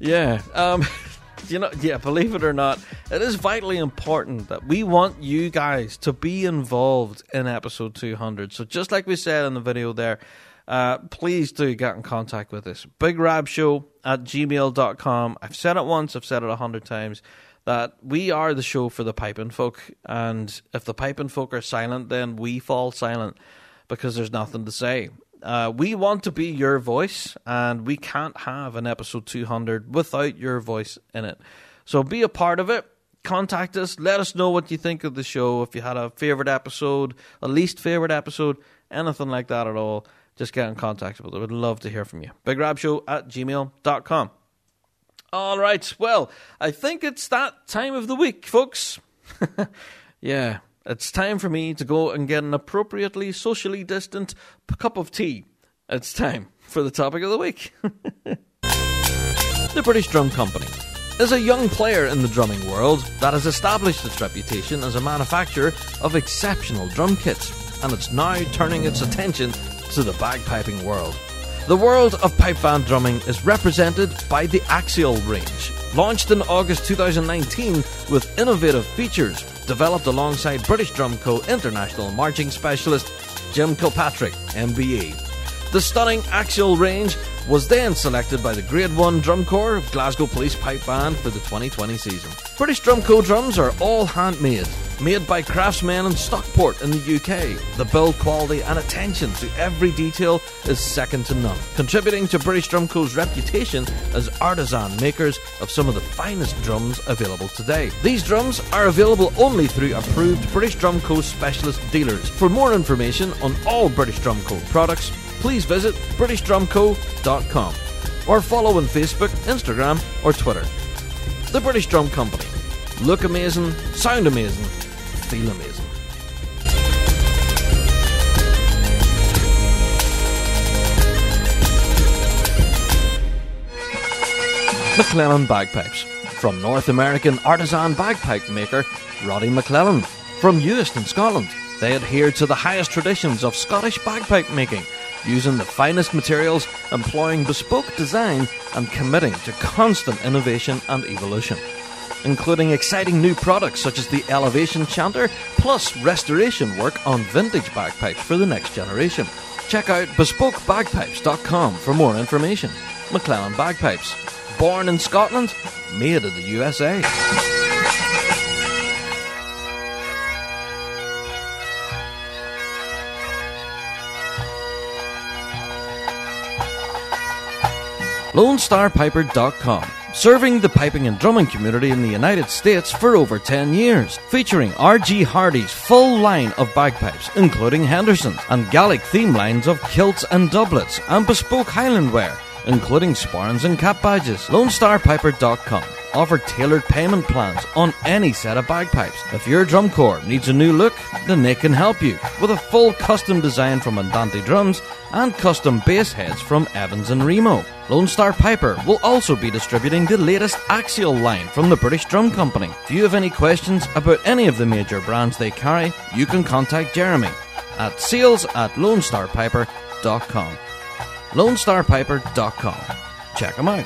Yeah, um, you know, yeah, believe it or not, it is vitally important that we want you guys to be involved in episode 200. So, just like we said in the video there, uh, please do get in contact with us. BigRabShow at gmail.com. I've said it once, I've said it a hundred times that we are the show for the piping folk, and if the piping folk are silent, then we fall silent because there's nothing to say. Uh, we want to be your voice, and we can't have an episode 200 without your voice in it. So be a part of it. Contact us. Let us know what you think of the show. If you had a favorite episode, a least favorite episode, anything like that at all, just get in contact with us. We'd love to hear from you. BigRabShow at gmail.com. All right. Well, I think it's that time of the week, folks. yeah, it's time for me to go and get an appropriately socially distant cup of tea. It's time for the topic of the week. the British Drum Company is a young player in the drumming world that has established its reputation as a manufacturer of exceptional drum kits, and it's now turning its attention to the bagpiping world. The world of pipe band drumming is represented by the Axial range, launched in August 2019 with innovative features developed alongside British Drum Co. international marching specialist Jim Kilpatrick, MBE. The stunning Axial range was then selected by the Grade 1 Drum Corps of Glasgow Police Pipe Band for the 2020 season. British Drum Co. drums are all handmade, made by craftsmen in Stockport in the UK. The build quality and attention to every detail is second to none, contributing to British Drum Co.'s reputation as artisan makers of some of the finest drums available today. These drums are available only through approved British Drum Co. specialist dealers. For more information on all British Drum Co. products, please visit BritishDrumCo.com or follow on Facebook, Instagram, or Twitter. The British Drum Company. Look amazing, sound amazing, amazing. McClellan Bagpipes. From North American artisan bagpipe maker Roddy McClellan. From Euston, Scotland, they adhere to the highest traditions of Scottish bagpipe making, using the finest materials, employing bespoke design, and committing to constant innovation and evolution. Including exciting new products such as the Elevation Chanter, plus restoration work on vintage bagpipes for the next generation. Check out bespokebagpipes.com for more information. McClellan Bagpipes. Born in Scotland, made in the USA. LoneStarPiper.com. Serving the piping and drumming community in the United States for over 10 years. Featuring R.G. Hardie's full line of bagpipes, including Henderson, and Gallic theme lines of kilts and doublets, and bespoke Highland wear, including sporrans and cap badges. LoneStarPiper.com offer tailored payment plans on any set of bagpipes. If your drum corps needs a new look, then they can help you with a full custom design from Andante Drums and custom bass heads from Evans and Remo. Lone Star Piper will also be distributing the latest Axial line from the British Drum Company. If you have any questions about any of the major brands they carry, you can contact Jeremy at sales at lonestarpiper.com. lonestarpiper.com. check them out.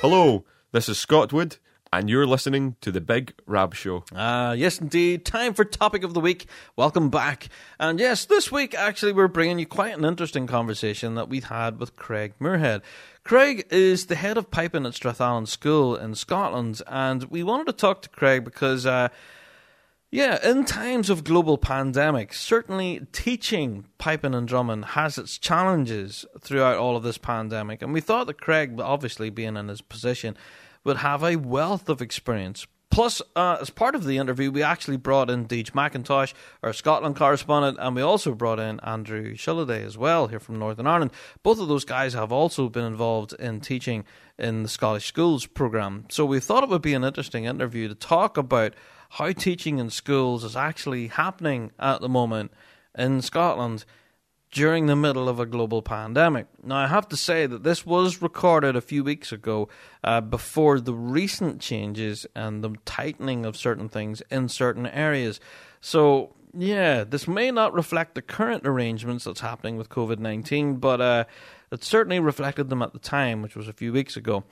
Hello, this is Scott Wood, and you're listening to The Big Rab Show. Ah, yes, indeed. Time for topic of the week. Welcome back. And yes, this week actually we're bringing you quite an interesting conversation that we've had with Craig Muirhead. Craig is the head of piping at Strathallan School in Scotland, and we wanted to talk to Craig because. Uh, yeah, in times of global pandemic, certainly teaching piping and drumming has its challenges throughout all of this pandemic. And we thought that Craig, obviously being in his position, would have a wealth of experience. Plus, uh, as part of the interview, we actually brought in Deej McIntosh, our Scotland correspondent, and we also brought in Andrew Shilliday as well, here from Northern Ireland. Both of those guys have also been involved in teaching in the Scottish Schools programme. So we thought it would be an interesting interview to talk about how teaching in schools is actually happening at the moment in Scotland during the middle of a global pandemic. Now, I have to say that this was recorded a few weeks ago uh, before the recent changes and the tightening of certain things in certain areas. So, yeah, this may not reflect the current arrangements that's happening with COVID 19, but uh, it certainly reflected them at the time, which was a few weeks ago.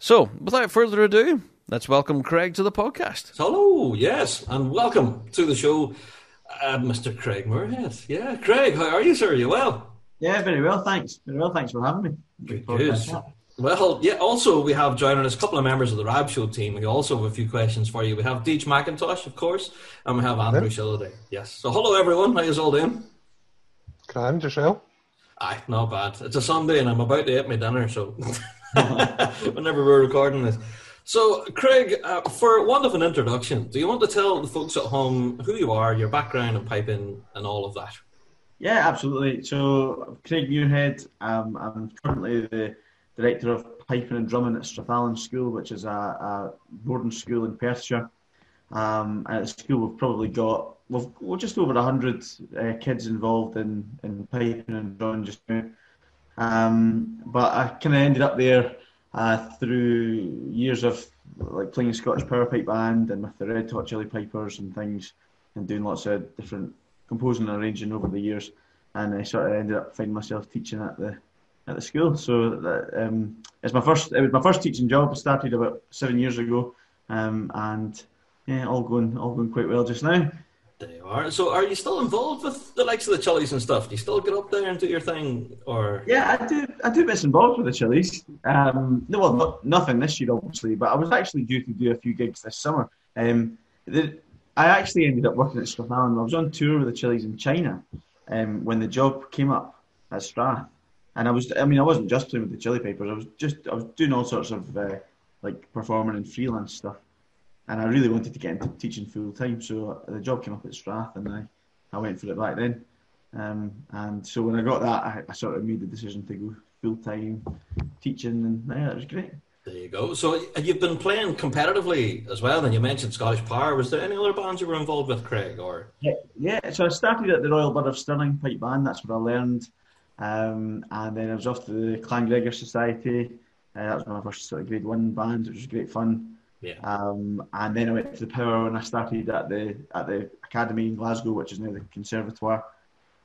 So, without further ado, Let's welcome Craig to the podcast. Hello, yes, and welcome to the show, uh, Mr. Craig Muirhead. Yeah, Craig, how are you, sir? Are you well? Yeah, very well, thanks. Very well, thanks for having me. Good, good. Well, yeah, also we have joining us a couple of members of the Rab Show team. We also have a few questions for you. We have Deej McIntosh, of course, and we have Andrew Shilliday. Yes. So hello everyone, how is you all doing? Grand, yourself? Aye, not bad. It's a Sunday and I'm about to eat my dinner, so whenever we're recording this. So, Craig, uh, for want of an introduction, do you want to tell the folks at home who you are, your background and piping, and all of that? Yeah, absolutely. So, Craig Muirhead, um, I'm currently the director of piping and drumming at Strathallan School, which is a, a boarding school in Perthshire. Um, at the school, we've probably got we've, we're just over hundred uh, kids involved in, in piping and drumming just now. Um, but I kind of ended up there uh, through years of like playing Scottish Power Pipe Band and with the Red Hot Chilli Pipers and things, and doing lots of different composing and arranging over the years, and I sort of ended up finding myself teaching at the at the school. So that, um, it's my first. It was my first teaching job. I started about seven years ago, um, and yeah, all going all going quite well just now. There you are. So, are you still involved with the likes of the Chillis and stuff? Do you still get up there and do your thing, or? Yeah, I do. I do bits involved with the Chillis. Um, no, well, not, nothing this year, obviously, but I was actually due to do a few gigs this summer. Um, the, I actually ended up working at Strathallan. I was on tour with the Chilies in China um, when the job came up at Strath, and I was. I mean, I wasn't just playing with the Chilli Pipers. I was just. I was doing all sorts of uh, like performing and freelance stuff and I really wanted to get into teaching full time. So the job came up at Strath, and I, I went for it back then. Um, and so when I got that, I, I sort of made the decision to go full time teaching, and yeah, it was great. There you go. So you've been playing competitively as well. Then you mentioned Scottish Power. Was there any other bands you were involved with, Craig? Or yeah, yeah. So I started at the Royal Burgh of Stirling Pipe Band. That's where I learned, um, and then I was off to the Clan Gregor Society. Uh, that was my first sort of grade one band, which was great fun. Yeah. Um, and then I went to the Power and I started at the at the Academy in Glasgow, which is now the Conservatoire.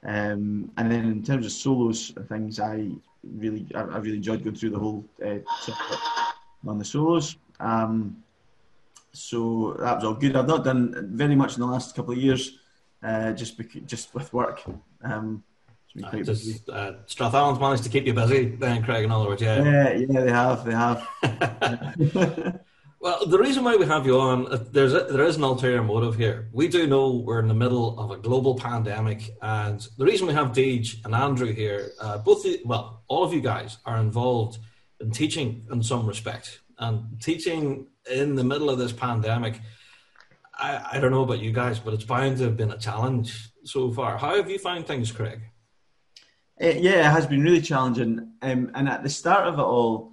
Um, and then in terms of solos and things, I really I, I really enjoyed going through the whole uh, on the solos. Um, so that was all good. I've not done very much in the last couple of years, uh, just bec- just with work. Um, uh, just, uh, Strathallan's managed to keep you busy, then Craig. In other words, yeah, yeah, yeah, they have, they have. Well, the reason why we have you on, uh, there's a, there is an ulterior motive here. We do know we're in the middle of a global pandemic, and the reason we have Deej and Andrew here, uh, both the, well, all of you guys are involved in teaching in some respect, and teaching in the middle of this pandemic. I, I don't know about you guys, but it's bound to have been a challenge so far. How have you found things, Craig? It, yeah, it has been really challenging, um, and at the start of it all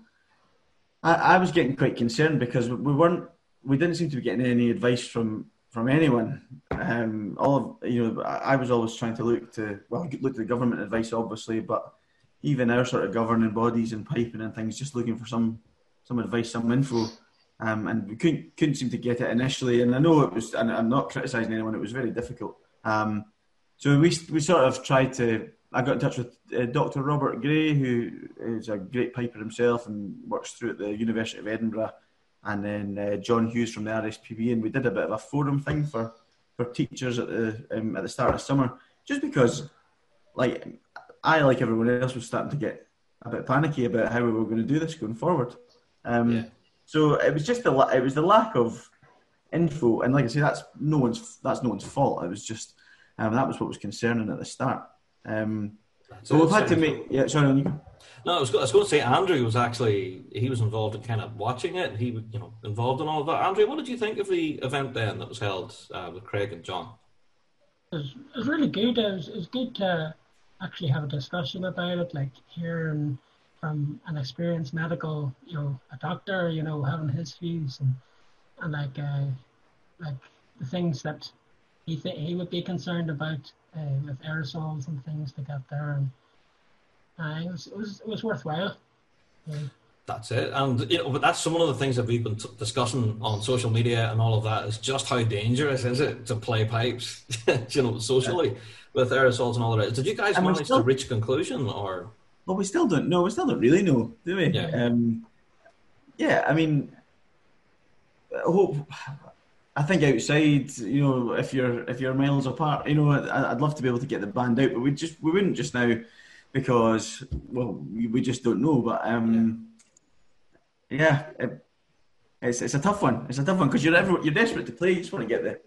I, I was getting quite concerned because we weren't, we didn't seem to be getting any advice from from anyone. Um, all of, you know, I was always trying to look to well, look to the government advice, obviously, but even our sort of governing bodies and piping and things, just looking for some some advice, some info, um, and we couldn't couldn't seem to get it initially. And I know it was, and I'm not criticising anyone; it was very difficult. Um, so we we sort of tried to I got in touch with uh, Dr. Robert Gray, who is a great piper himself and works through at the University of Edinburgh, and then uh, John Hughes from the RSPB, and we did a bit of a forum thing for, for teachers at the um, at the start of summer, just because, like, I like everyone else was starting to get a bit panicky about how we were going to do this going forward. Um, Yeah. So it was just the la- it was the lack of info, and like I say, that's no one's that's no one's fault. It was just um, that was what was concerning at the start. Um, so it. we've had to Sounds make yeah. Sorry, you. No, I was, I was going to say Andrew was actually he was involved in kind of watching it. He was, you know involved in all of that. Andrew, what did you think of the event then that was held uh, with Craig and John? It was, it was really good. It was, it was good to actually have a discussion about it, like hearing from an experienced medical, you know, a doctor, you know, having his views and and like uh, like the things that he th- he would be concerned about uh, with aerosols and things to get there, and uh, it was it was it was worthwhile. Yeah. That's it, and you know, but that's some of the things that we've been t- discussing on social media and all of that is just how dangerous is it to play pipes, you know, socially with aerosols and all that. Did you guys And manage still- to reach a conclusion or? Well, we still don't know. We still don't really know, do we? Yeah. Um, yeah. I mean, I hope. I think outside, you know, if you're if you're miles apart, you know, I- I'd love to be able to get the band out, but we just we wouldn't just now because well, we, we just don't know. But um, yeah, it, it's it's a tough one. It's a tough one because you're ever, you're desperate to play. You just want to get the,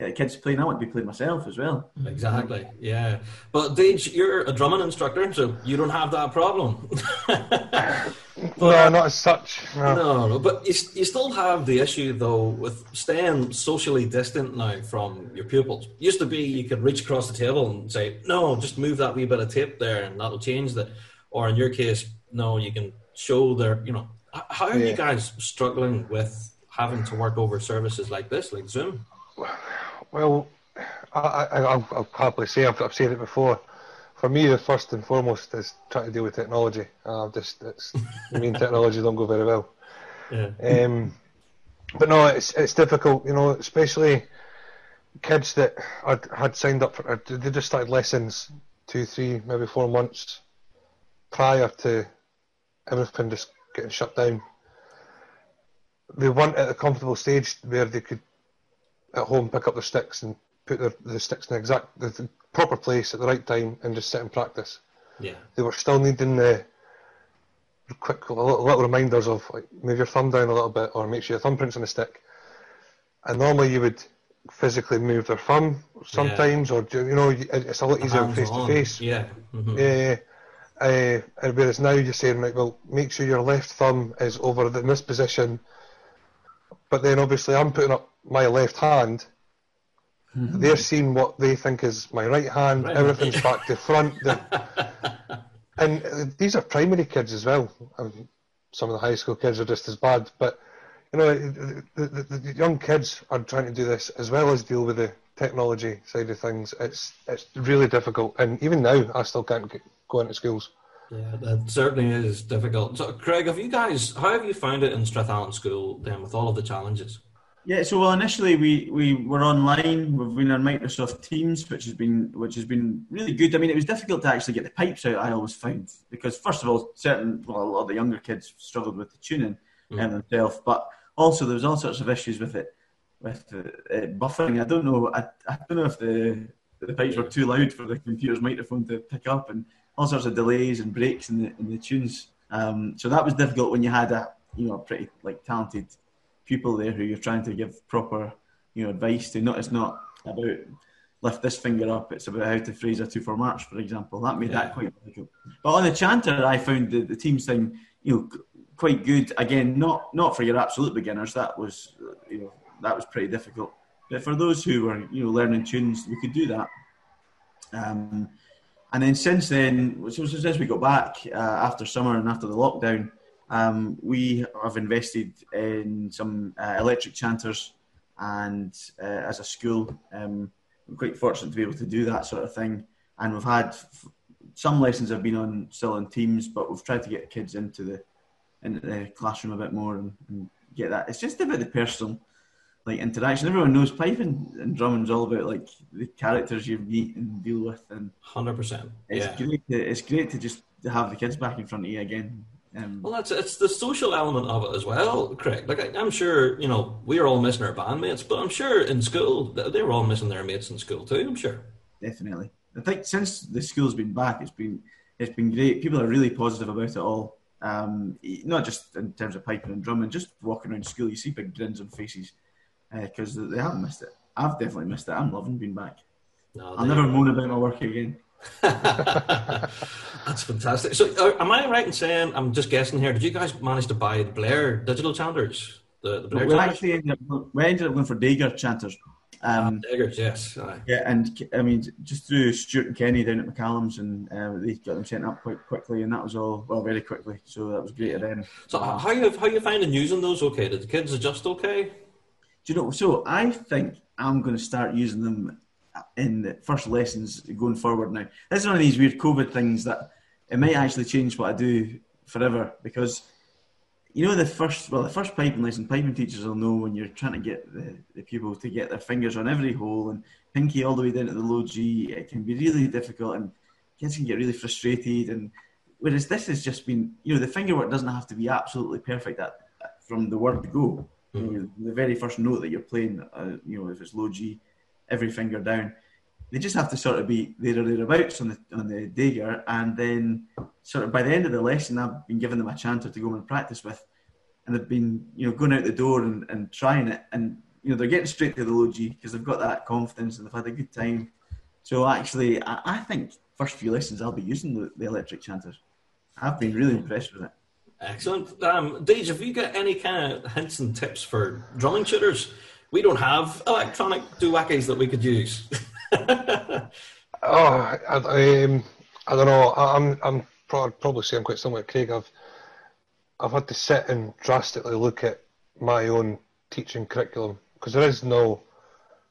get the kids playing. I want to be playing myself as well. Exactly. Yeah. But Deej, you're a drumming instructor, so you don't have that problem. No, not as such. No. no, no. But you, you still have the issue though with staying socially distant now from your pupils. Used to be you could reach across the table and say, "No, just move that wee bit of tape there, and that'll change that." Or in your case, no, you can show their. You know, how are you guys struggling with having to work over services like this, like Zoom? Well, I, I, I'll, I'll happily say I've, I've said it before. For me, the first and foremost is trying to deal with technology. Uh, just it's, me and technology don't go very well. Yeah. Um, but no, it's it's difficult, you know, especially kids that had, had signed up for. They just started lessons two, three, maybe four months prior to everything just getting shut down. They weren't at a comfortable stage where they could at home pick up their sticks and put their, the sticks in the exact the, the proper place at the right time and just sit and practice Yeah. they were still needing the quick little, little reminders of like move your thumb down a little bit or make sure your thumbprint's on the stick. And normally you would physically move their thumb sometimes, or you know, it's a lot easier face to face. Yeah. Mhm. Yeah, yeah. Uh, and whereas now you're saying, right, well, make sure your left thumb is over in this position. But then obviously I'm putting up my left hand. They're seeing what they think is my right hand. Right. Everything's back to front. And uh, these are primary kids as well. I mean, some of the high school kids are just as bad. But you know, the, the, the, the young kids are trying to do this as well as deal with the technology side of things. It's it's really difficult, and even now, I still can't get, go into schools. Yeah, that certainly is difficult. So, Craig, have you guys, how have you found it in Strathallan School then with all of the challenges? Yeah, so well initially we, we were online. We've been on Microsoft Teams, which has been which has been really good. I mean, it was difficult to actually get the pipes out. I always found because first of all, certain well, a lot of the younger kids struggled with the tuning and themselves, but also there was all sorts of issues with it with the, uh, buffering. I don't know. I, I don't know if the the pipes were too loud for the computer's microphone to pick up, and all sorts of delays and breaks in the in the tunes. Um, so that was difficult when you had a you know a pretty like talented pupil there who you're trying to give proper you know advice to. Not it's not about lift this finger up. It's about how to phrase a two for march, for example. That made Yeah. that quite difficult. But on the chanter, I found the, the teams thing you know quite good. Again, not not for your absolute beginners. That was you know that was pretty difficult. But for those who were you know learning tunes, we could do that. Um, and then since then, so since we got back uh, after summer and after the lockdown, um, we have invested in some uh, electric chanters, and uh, as a school, um, we're quite fortunate to be able to do that sort of thing. And we've had f- some lessons have been on still on Teams, but we've tried to get kids into the into the classroom a bit more and, and get that. It's just about the personal like interaction. Everyone knows piping and drumming's all about like the characters you meet and deal with, and hundred percent. it's Yeah. great. To, it's great to just to have the kids back in front of you again. Um, Well, that's it's the social element of it as well, Craig. Like I, I'm sure you know we are all missing our bandmates, but I'm sure in school they were all missing their mates in school too. I'm sure. definitely. I think since the school's been back, it's been it's been great. People are really positive about it all. Um, not just in terms of piping and drumming, just walking around school, you see big grins on faces because they haven't missed it. I've definitely missed it. I'm loving being back. No, I'll never moan about my work again. That's fantastic. So, uh, am I right in saying I'm just guessing here? Did you guys manage to buy the Blair digital chanters? The, the Blair we chanters? actually ended up, we ended up going for Dagger chanters. Um, Daggers, yes. aye. yeah, and I mean, just through Stuart and Kenny down at McCallum's, and uh, they got them sent up quite quickly, and that was all well, very quickly. So that was great of them. So, how you how you finding using those? Okay, did the kids adjust okay? Do you know? So I think I'm going to start using them in the first lessons going forward. Now, this is one of these weird COVID things that it might actually change what I do forever because you know the first well the first piping lesson piping teachers will know when you're trying to get the, the pupils to get their fingers on every hole and pinky all the way down to the low G. It can be really difficult and kids can get really frustrated and whereas this has just been you know the finger work doesn't have to be absolutely perfect at, from the word go. You know, the very first note that you're playing, uh, you know, if it's low G, every finger down. They just have to sort of be there or thereabouts on the on the Dagger, and then sort of by the end of the lesson, I've been giving them a chanter to go and practice with, and they've been you know going out the door and, and trying it, and you know they're getting straight to the low G because they've got that confidence and they've had a good time. So actually, I, I think first few lessons I'll be using the, the electric chanters. I've been really impressed with it. Excellent. Um, have you got any kind of hints and tips for drumming tutors? We don't have electronic duwakis that we could use. Oh, I, um, I don't know. I, I'm I'm probably, probably saying quite similar Craig. I've I've had to sit and drastically look at my own teaching curriculum because there is no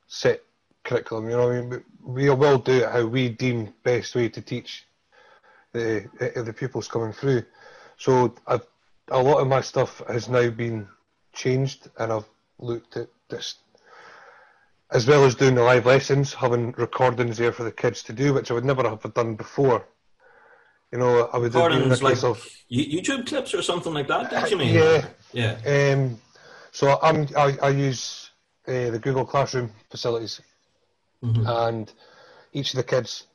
set curriculum. You know, I mean, we, will do it how we deem best way to teach the the the pupils coming through. So I've, a lot of my stuff has now been changed, and I've looked at this as well as doing the live lessons, having recordings there for the kids to do, which I would never have done before. You know, I would a Recordings like of YouTube clips or something like that, did you mean? yeah, Yeah. Um, so I'm I, I use uh, the Google Classroom facilities, and each of the kids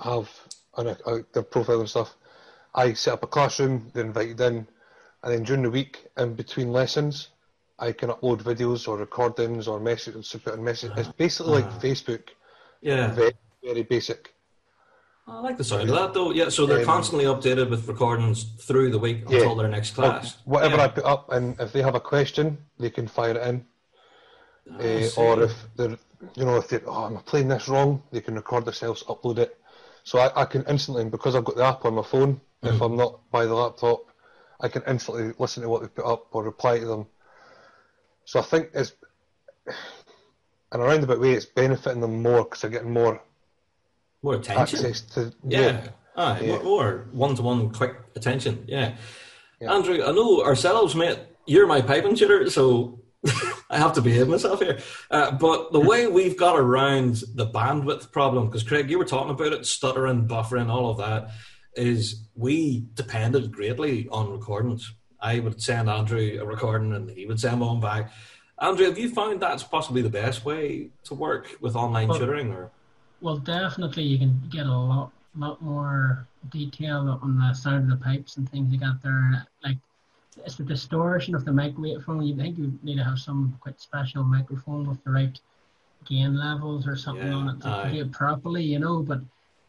have an, uh, their profile and stuff. I set up a classroom, they're invited in, and then during the week, in between lessons, I can upload videos or recordings or messages to put in message. It's basically like Facebook, Yeah. very very basic. I like the sound of that though. Yeah, so they're Um, constantly updated with recordings through the week Yeah. until their next class. Whatever Yeah. I put up, and if they have a question, they can fire it in. Uh, or if they're, you know, if they, oh, I'm playing this wrong, they can record themselves, upload it. So I, I can instantly, because I've got the app on my phone, if Mm-hmm. I'm not by the laptop, I can instantly listen to what they put up or reply to them. So I think it's, in a roundabout way, it's benefiting them more because they're getting more More attention. access to. Yeah. Aye, Yeah. more- more one-to-one quick attention. Yeah. Andrew, I know ourselves, mate. You're my piping tutor, so I have to behave myself here. Uh, but the way we've got around the bandwidth problem, because Craig, you were talking about it, stuttering, buffering, all of that, is we depended greatly on recordings. I would send Andrew a recording, and he would send one back. Andrew, have you found that's possibly the best way to work with online Well- tutoring? Or Well, definitely you can get a lot, lot more detail on the sound of the pipes and things you got there. Like it's the distortion of the microphone. You think you need to have some quite special microphone with the right gain levels or something Yeah, on it to aye. do it properly, you know. But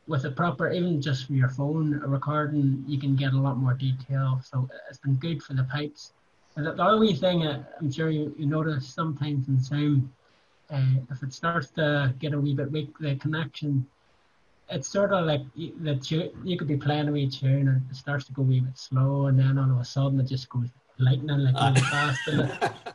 with a proper, even just from your phone recording, you can get a lot more detail. So it's been good for the pipes. And the the only thing uh, I'm sure you, you notice sometimes in sound, uh, if it starts to get a wee bit weak, the connection, it's sort of like you, the you could be playing a wee tune and it starts to go a wee bit slow, and then all of a sudden it just goes lightning like really fast. And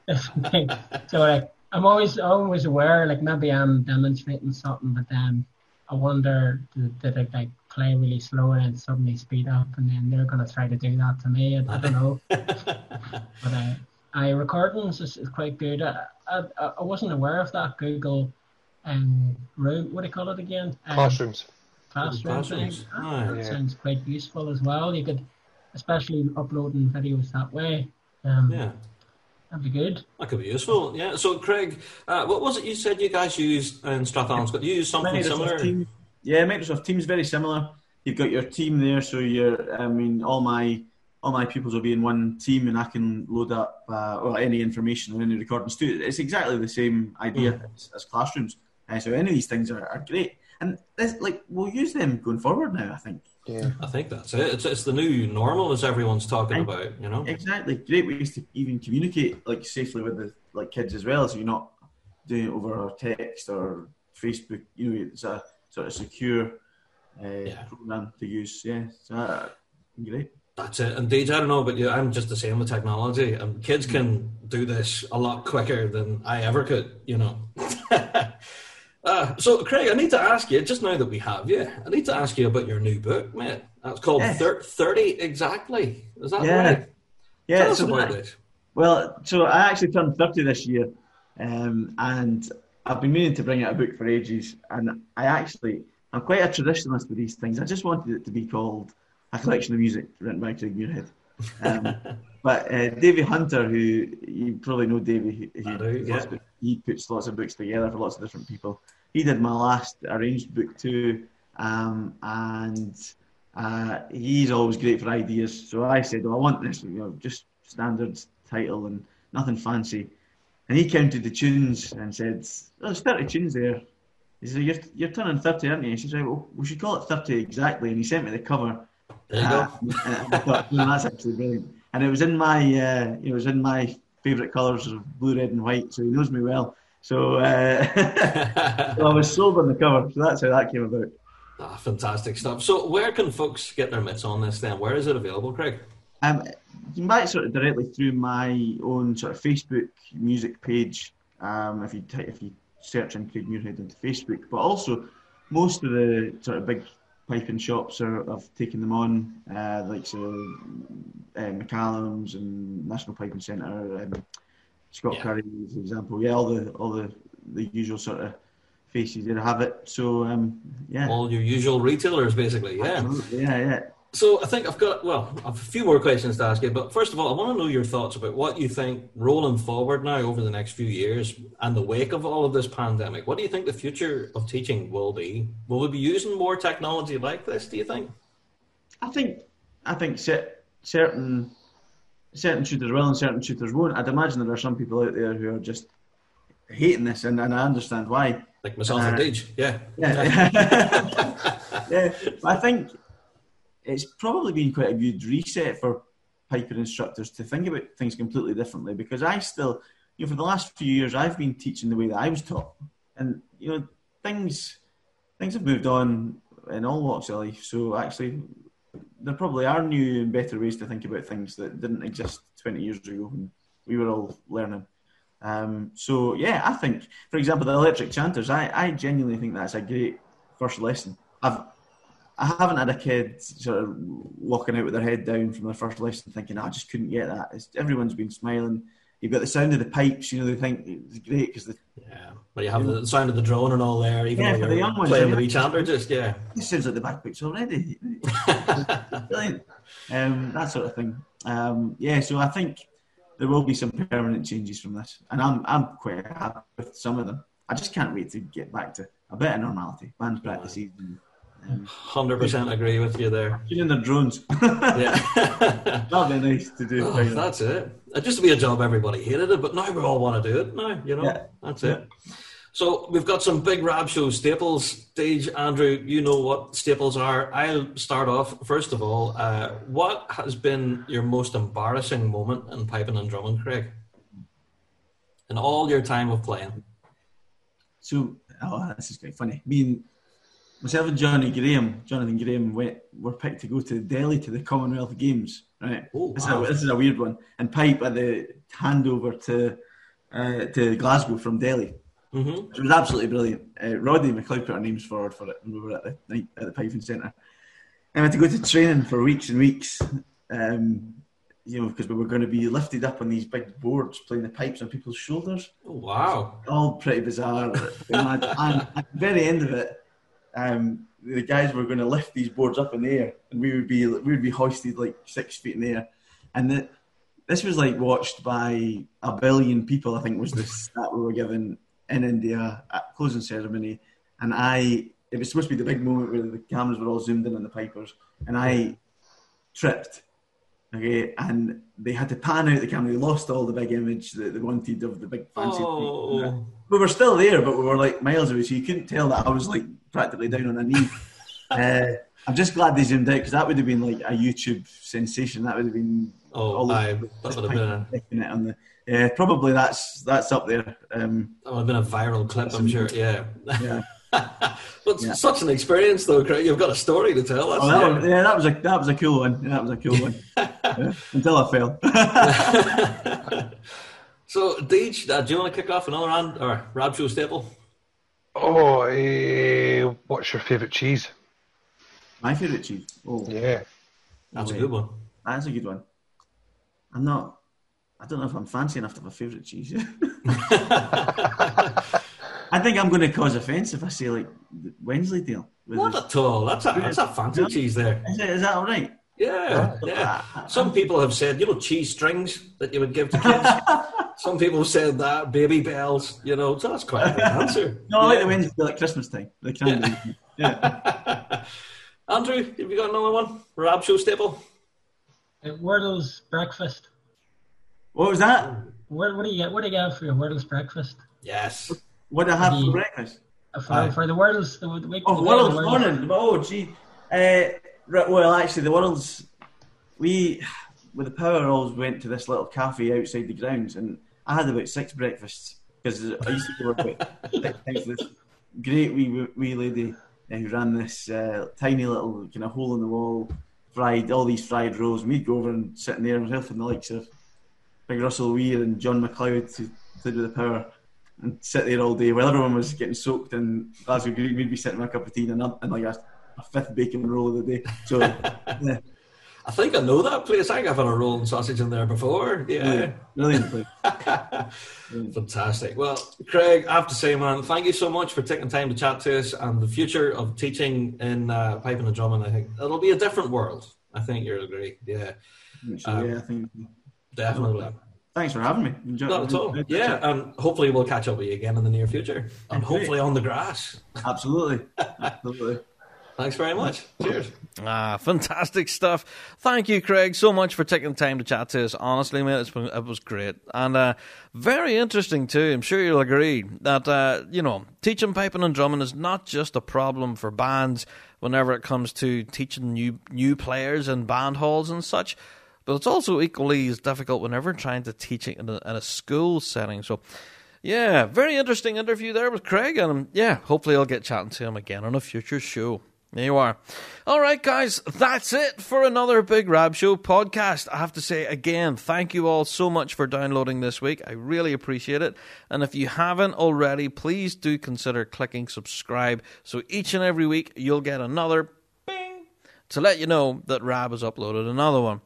it, so like I'm always always aware, like maybe I'm demonstrating something, but then I wonder did, did it like play really slow and then suddenly speed up, and then they're gonna try to do that to me. I, I don't know. But uh, I recordings is, is quite good. I, I, I wasn't aware of that Google um, room. What do you call it again? Um, Classrooms. classroom thing. Classrooms. Aye. that Yeah. sounds quite useful as well. You could, especially uploading videos that way. Um, Yeah. That'd be good. That could be useful. Yeah. So, Craig, uh, what was it you said you guys used in Strathallan? Scott? You used something Microsoft similar? Teams. Yeah, Microsoft Teams very similar. You've got your team there, so you're. I mean, all my all my pupils will be in one team, and I can load up uh, or any information or any recordings too. It's exactly the same idea as, as classrooms. Uh, so any of these things are, are great, and this, like we'll use them going forward now. I think Yeah. I think that's it. It's, it's the new normal, as everyone's talking I- about, you know? exactly great ways to even communicate like safely with the like kids as well. So you're not doing it over text or Facebook. You know, it's a sort of secure uh, Yeah. program to use. Yeah, so, uh, great. That's it. And Deej, I don't know, but you, I'm just the same with technology. And kids can do this a lot quicker than I ever could, you know. uh, so, Craig, I need to ask you, just now that we have you, I need to ask you about your new book, mate. That's called Yes. Thir- 30 Exactly. Is that Yeah. right? Yeah, Tell us so about it. Well, so I actually turned 30 this year, um, and I've been meaning to bring out a book for ages. And I actually, I'm quite a traditionalist with these things. I just wanted it to be called A Collection of Music written by Craig Muirhead. Um, but uh, Davey Hunter, who you probably know Davey, who, I who, do, yeah. he puts lots of books together for lots of different people. He did my last arranged book too, um, and uh, he's always great for ideas. So I said, well, I want this, you know, just standard title and nothing fancy. And he counted the tunes and said, oh, there's 30 tunes there. He said, you're, you're turning 30, aren't you? And she said, well, we should call it 30 exactly. And he sent me the cover. There you Uh, go. I thought, "No, that's actually brilliant. And it was in my, uh, it was in my favourite colours of blue, red, and white. So he knows me well. So, uh, so I was sold on the cover. So that's how that came about. Ah, fantastic stuff. So, where can folks get their mitts on this then? Where is it available, Craig? Um, you it sort of directly through my own sort of Facebook music page. Um, if you if you search in Craig Muirhead into Facebook, but also most of the sort of big piping shops are have taken them on, uh, like so uh, McCallum's and National Piping Centre, um, Scott Yeah. Curry, for example. Yeah, all the all the the usual sort of faces that have it. So um, yeah, All your usual retailers, basically. Yeah. Absolutely. yeah, yeah. So I think I've got well, I've a few more questions to ask you. But first of all, I want to know your thoughts about what you think rolling forward now over the next few years and the wake of all of this pandemic. What do you think the future of teaching will be? Will we be using more technology like this? Do you think? I think I think certain certain shooters will and certain shooters won't. I'd imagine there are some people out there who are just hating this, and, and I understand why. Like myself and Uh, Deej, yeah. Yeah, yeah. But I think it's probably been quite a good reset for piper instructors to think about things completely differently. Because I still, you know, for the last few years, I've been teaching the way that I was taught, and you know, things things have moved on in all walks of life. So actually, there probably are new and better ways to think about things that didn't exist 20 years ago when we were all learning. Um, so yeah, I think, for example, the electric chanters, I, I genuinely think that's a great first lesson. I've I haven't had a kid sort of walking out with their head down from their first lesson thinking, "Oh, I just couldn't get that. It's, everyone's been smiling. You've got the sound of the pipes, you know, they think it's great because the Yeah. But you have the sound of the drone and all there, even Yeah, for you're the young ones, playing yeah. with each just yeah. it sounds like the bagpipes already. Brilliant. Um, that sort of thing. Um, yeah, so I think there will be some permanent changes from this, and I'm I'm quite happy with some of them. I just can't wait to get back to a bit of normality. Band practices and um, Hundred percent agree with you there. tuning their drones. Yeah. That'd be nice to do. Oh, that's it. It used to be a job everybody hated it, but now we all want to do it. Now, you know, Yeah. that's it. So we've got some Big Rab Show staples. Stage Andrew, you know what staples are. I'll start off first of all. Uh, what has been your most embarrassing moment in piping and drumming, Craig? In all your time of playing. So, oh, this is quite funny. Me and myself and Johnny Graham, Jonathan Graham, went were picked to go to Delhi to the Commonwealth Games. Right. Oh, this, is a, this is a weird one. And pipe at the handover to uh, to Glasgow from Delhi. Mm-hmm. It was absolutely brilliant. Uh, Roddy MacLeod put our names forward for it, and we were at the night at the piping centre. And we had to go to training for weeks and weeks. Um, you know, because we were going to be lifted up on these big boards playing the pipes on people's shoulders. Oh, wow. All pretty bizarre. and at the very end of it, um, the guys were going to lift these boards up in the air, and we would be we would be hoisted like six feet in the air, and the, this was like watched by a billion people. I think was the stat we were given in India at closing ceremony, and I it was supposed to be the big moment where the cameras were all zoomed in on the pipers, and I tripped. Okay, and they had to pan out the camera. They lost all the big image that they wanted of the big fancy. Oh. We were still there, but we were like miles away, so you couldn't tell that I was like practically down on a knee. uh, I'm just glad they zoomed out because that would have been like a YouTube sensation. That would have been Oh, all the- aye, that would have been a, on the. Yeah, probably that's that's up there. Um, that would have been a viral clip, I'm sure. Yeah. yeah. but Yeah. such an experience, though, Craig. You've got a story to tell. That's Oh, that was, yeah, that was a that was a cool one. Yeah, that was a cool one. Yeah, until I fell. So, Deej, uh, do you want to kick off another round or Rab Show staple? Oh, eh, what's your favourite cheese? My favourite cheese. Oh, Yeah. That's a good one. That's a good one. I'm not. I don't know if I'm fancy enough to have a favourite cheese. I think I'm going to cause offence if I say like Wensleydale. Not the- at all. That's a, that's a fancy cheese there. Is, it, is that all right? Yeah, yeah. Some people have said, you know, cheese strings that you would give to kids. Some people said that, baby bells, you know, so that's quite a good answer. No, I like Yeah. the Wensleydale at Christmas time. The candy. Yeah. Andrew, have you got another one? Rab Show staple? Uh, Worlds' breakfast. What was that? What, what do you get? What do you get for your Worlds' breakfast? Yes. What did I have The- for breakfast? Uh, For, Aye. for the Worlds, the, the week. Oh, the the day of world's Worlds. morning. Oh, gee. Uh, right, well, actually, the world's. We, with the power, always went to this little cafe outside the grounds, and I had about six breakfasts because I used to work with this great wee, wee lady uh, who ran this uh, tiny little kind of hole in the wall, fried all these fried rolls. And we'd go over and sit in there and the likes of Big Russell Weir and John McLeod to, to do the power and sit there all day while everyone was getting soaked in Glasgow Green. We'd be sitting with a cup of tea and, and like a, a fifth bacon roll of the day. So, yeah, I think I know that place. I think I've had a rolling sausage in there before. Yeah. brilliant, brilliant. Fantastic. Well, Craig, I have to say, man, thank you so much for taking time to chat to us and the future of teaching in uh, piping and drumming. I think it'll be a different world. I think you'll agree. Yeah, Um, yeah, I think. definitely. Thanks for having me. Enjoy, Not at all. Yeah, and hopefully we'll catch up with you again in the near future. And hopefully on the grass. Absolutely. Absolutely. Thanks very much. Cheers. Ah, fantastic stuff. Thank you, Craig, so much for taking the time to chat to us. Honestly, mate, it's been, it was great. And uh, very interesting, too. I'm sure you'll agree that, uh, you know, teaching piping and drumming is not just a problem for bands whenever it comes to teaching new, new players in band halls and such, but it's also equally as difficult whenever trying to teach it in a, in a school setting. So, yeah, very interesting interview there with Craig, and um, yeah, hopefully I'll get chatting to him again on a future show. There you are. All right, guys, that's it for another Big Rab Show podcast. I have to say again, thank you all so much for downloading this week. I really appreciate it. And if you haven't already, please do consider clicking subscribe so each and every week you'll get another bing to let you know that Rab has uploaded another one.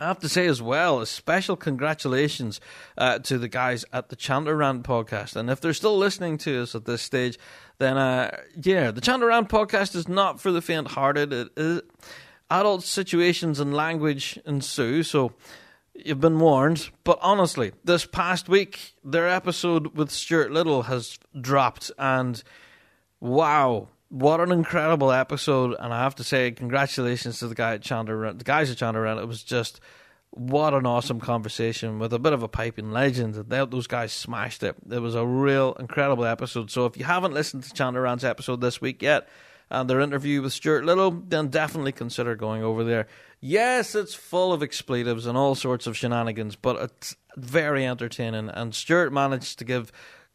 I have to say as well, a special congratulations uh, to the guys at the Chandler Rant podcast. And if they're still listening to us at this stage, then uh, yeah, the Chandler Rant podcast is not for the faint-hearted. It is adult situations and language ensue, so you've been warned. But honestly, this past week, their episode with Stuart Liddell has dropped, and wow, what an incredible episode! And I have to say, congratulations to the guy at Chandler, the guys at Chandler. It was just what an awesome conversation with a bit of a piping legend. They, those guys smashed it. It was a real incredible episode. So if you haven't listened to Chandler Rant's episode this week yet, and their interview with Stuart Liddell, then definitely consider going over there. Yes, it's full of expletives and all sorts of shenanigans, but it's very entertaining. And Stuart managed to give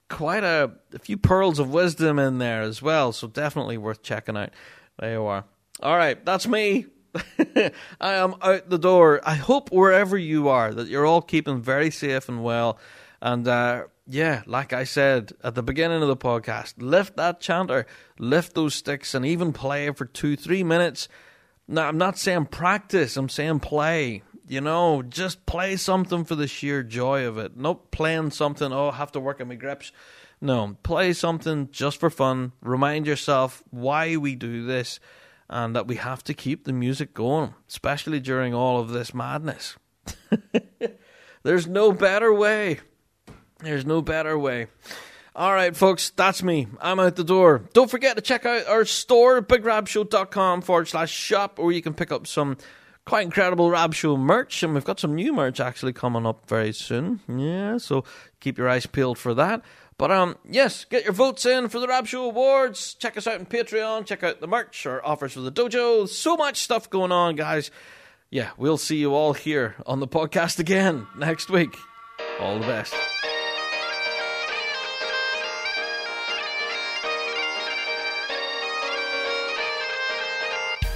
quite a, a few pearls of wisdom in there as well, so definitely worth checking out. There you are. All right, that's me. I am out the door. I hope wherever you are that you're all keeping very safe and well. And uh, yeah, like I said at the beginning of the podcast, lift that chanter, lift those sticks, and even play for two, three minutes. Now, I'm not saying practice, I'm saying play. You know, just play something for the sheer joy of it. Not playing something, oh, I have to work on my grips. No, play something just for fun. Remind yourself why we do this and that we have to keep the music going, especially during all of this madness. There's no better way. There's no better way. All right, folks, that's me. I'm out the door. Don't forget to check out our store, bigrabshow.com forward slash shop, where you can pick up some quite incredible Rab Show merch. And we've got some new merch actually coming up very soon. Yeah, so keep your eyes peeled for that. But um, yes, get your votes in for the Rab Show Awards. Check us out on Patreon. Check out the merch or offers for the dojo. So much stuff going on, guys. Yeah, we'll see you all here on the podcast again next week. All the best.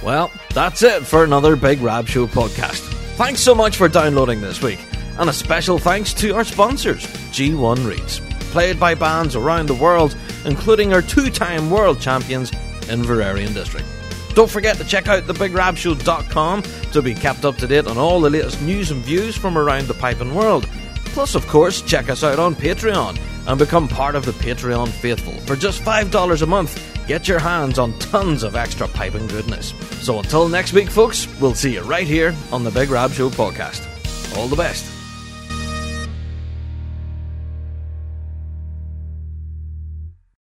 Well, that's it for another Big Rab Show podcast. Thanks so much for downloading this week. And a special thanks to our sponsors, G1 Reeds, played by bands around the world, including our two time world champions, Inveraray and District. Don't forget to check out thebigrabshow.com to be kept up to date on all the latest news and views from around the piping world. Plus, of course, check us out on Patreon and become part of the Patreon faithful. For just $5 a month, get your hands on tons of extra piping goodness. So until next week, folks, we'll see you right here on the Big Rab Show podcast. All the best.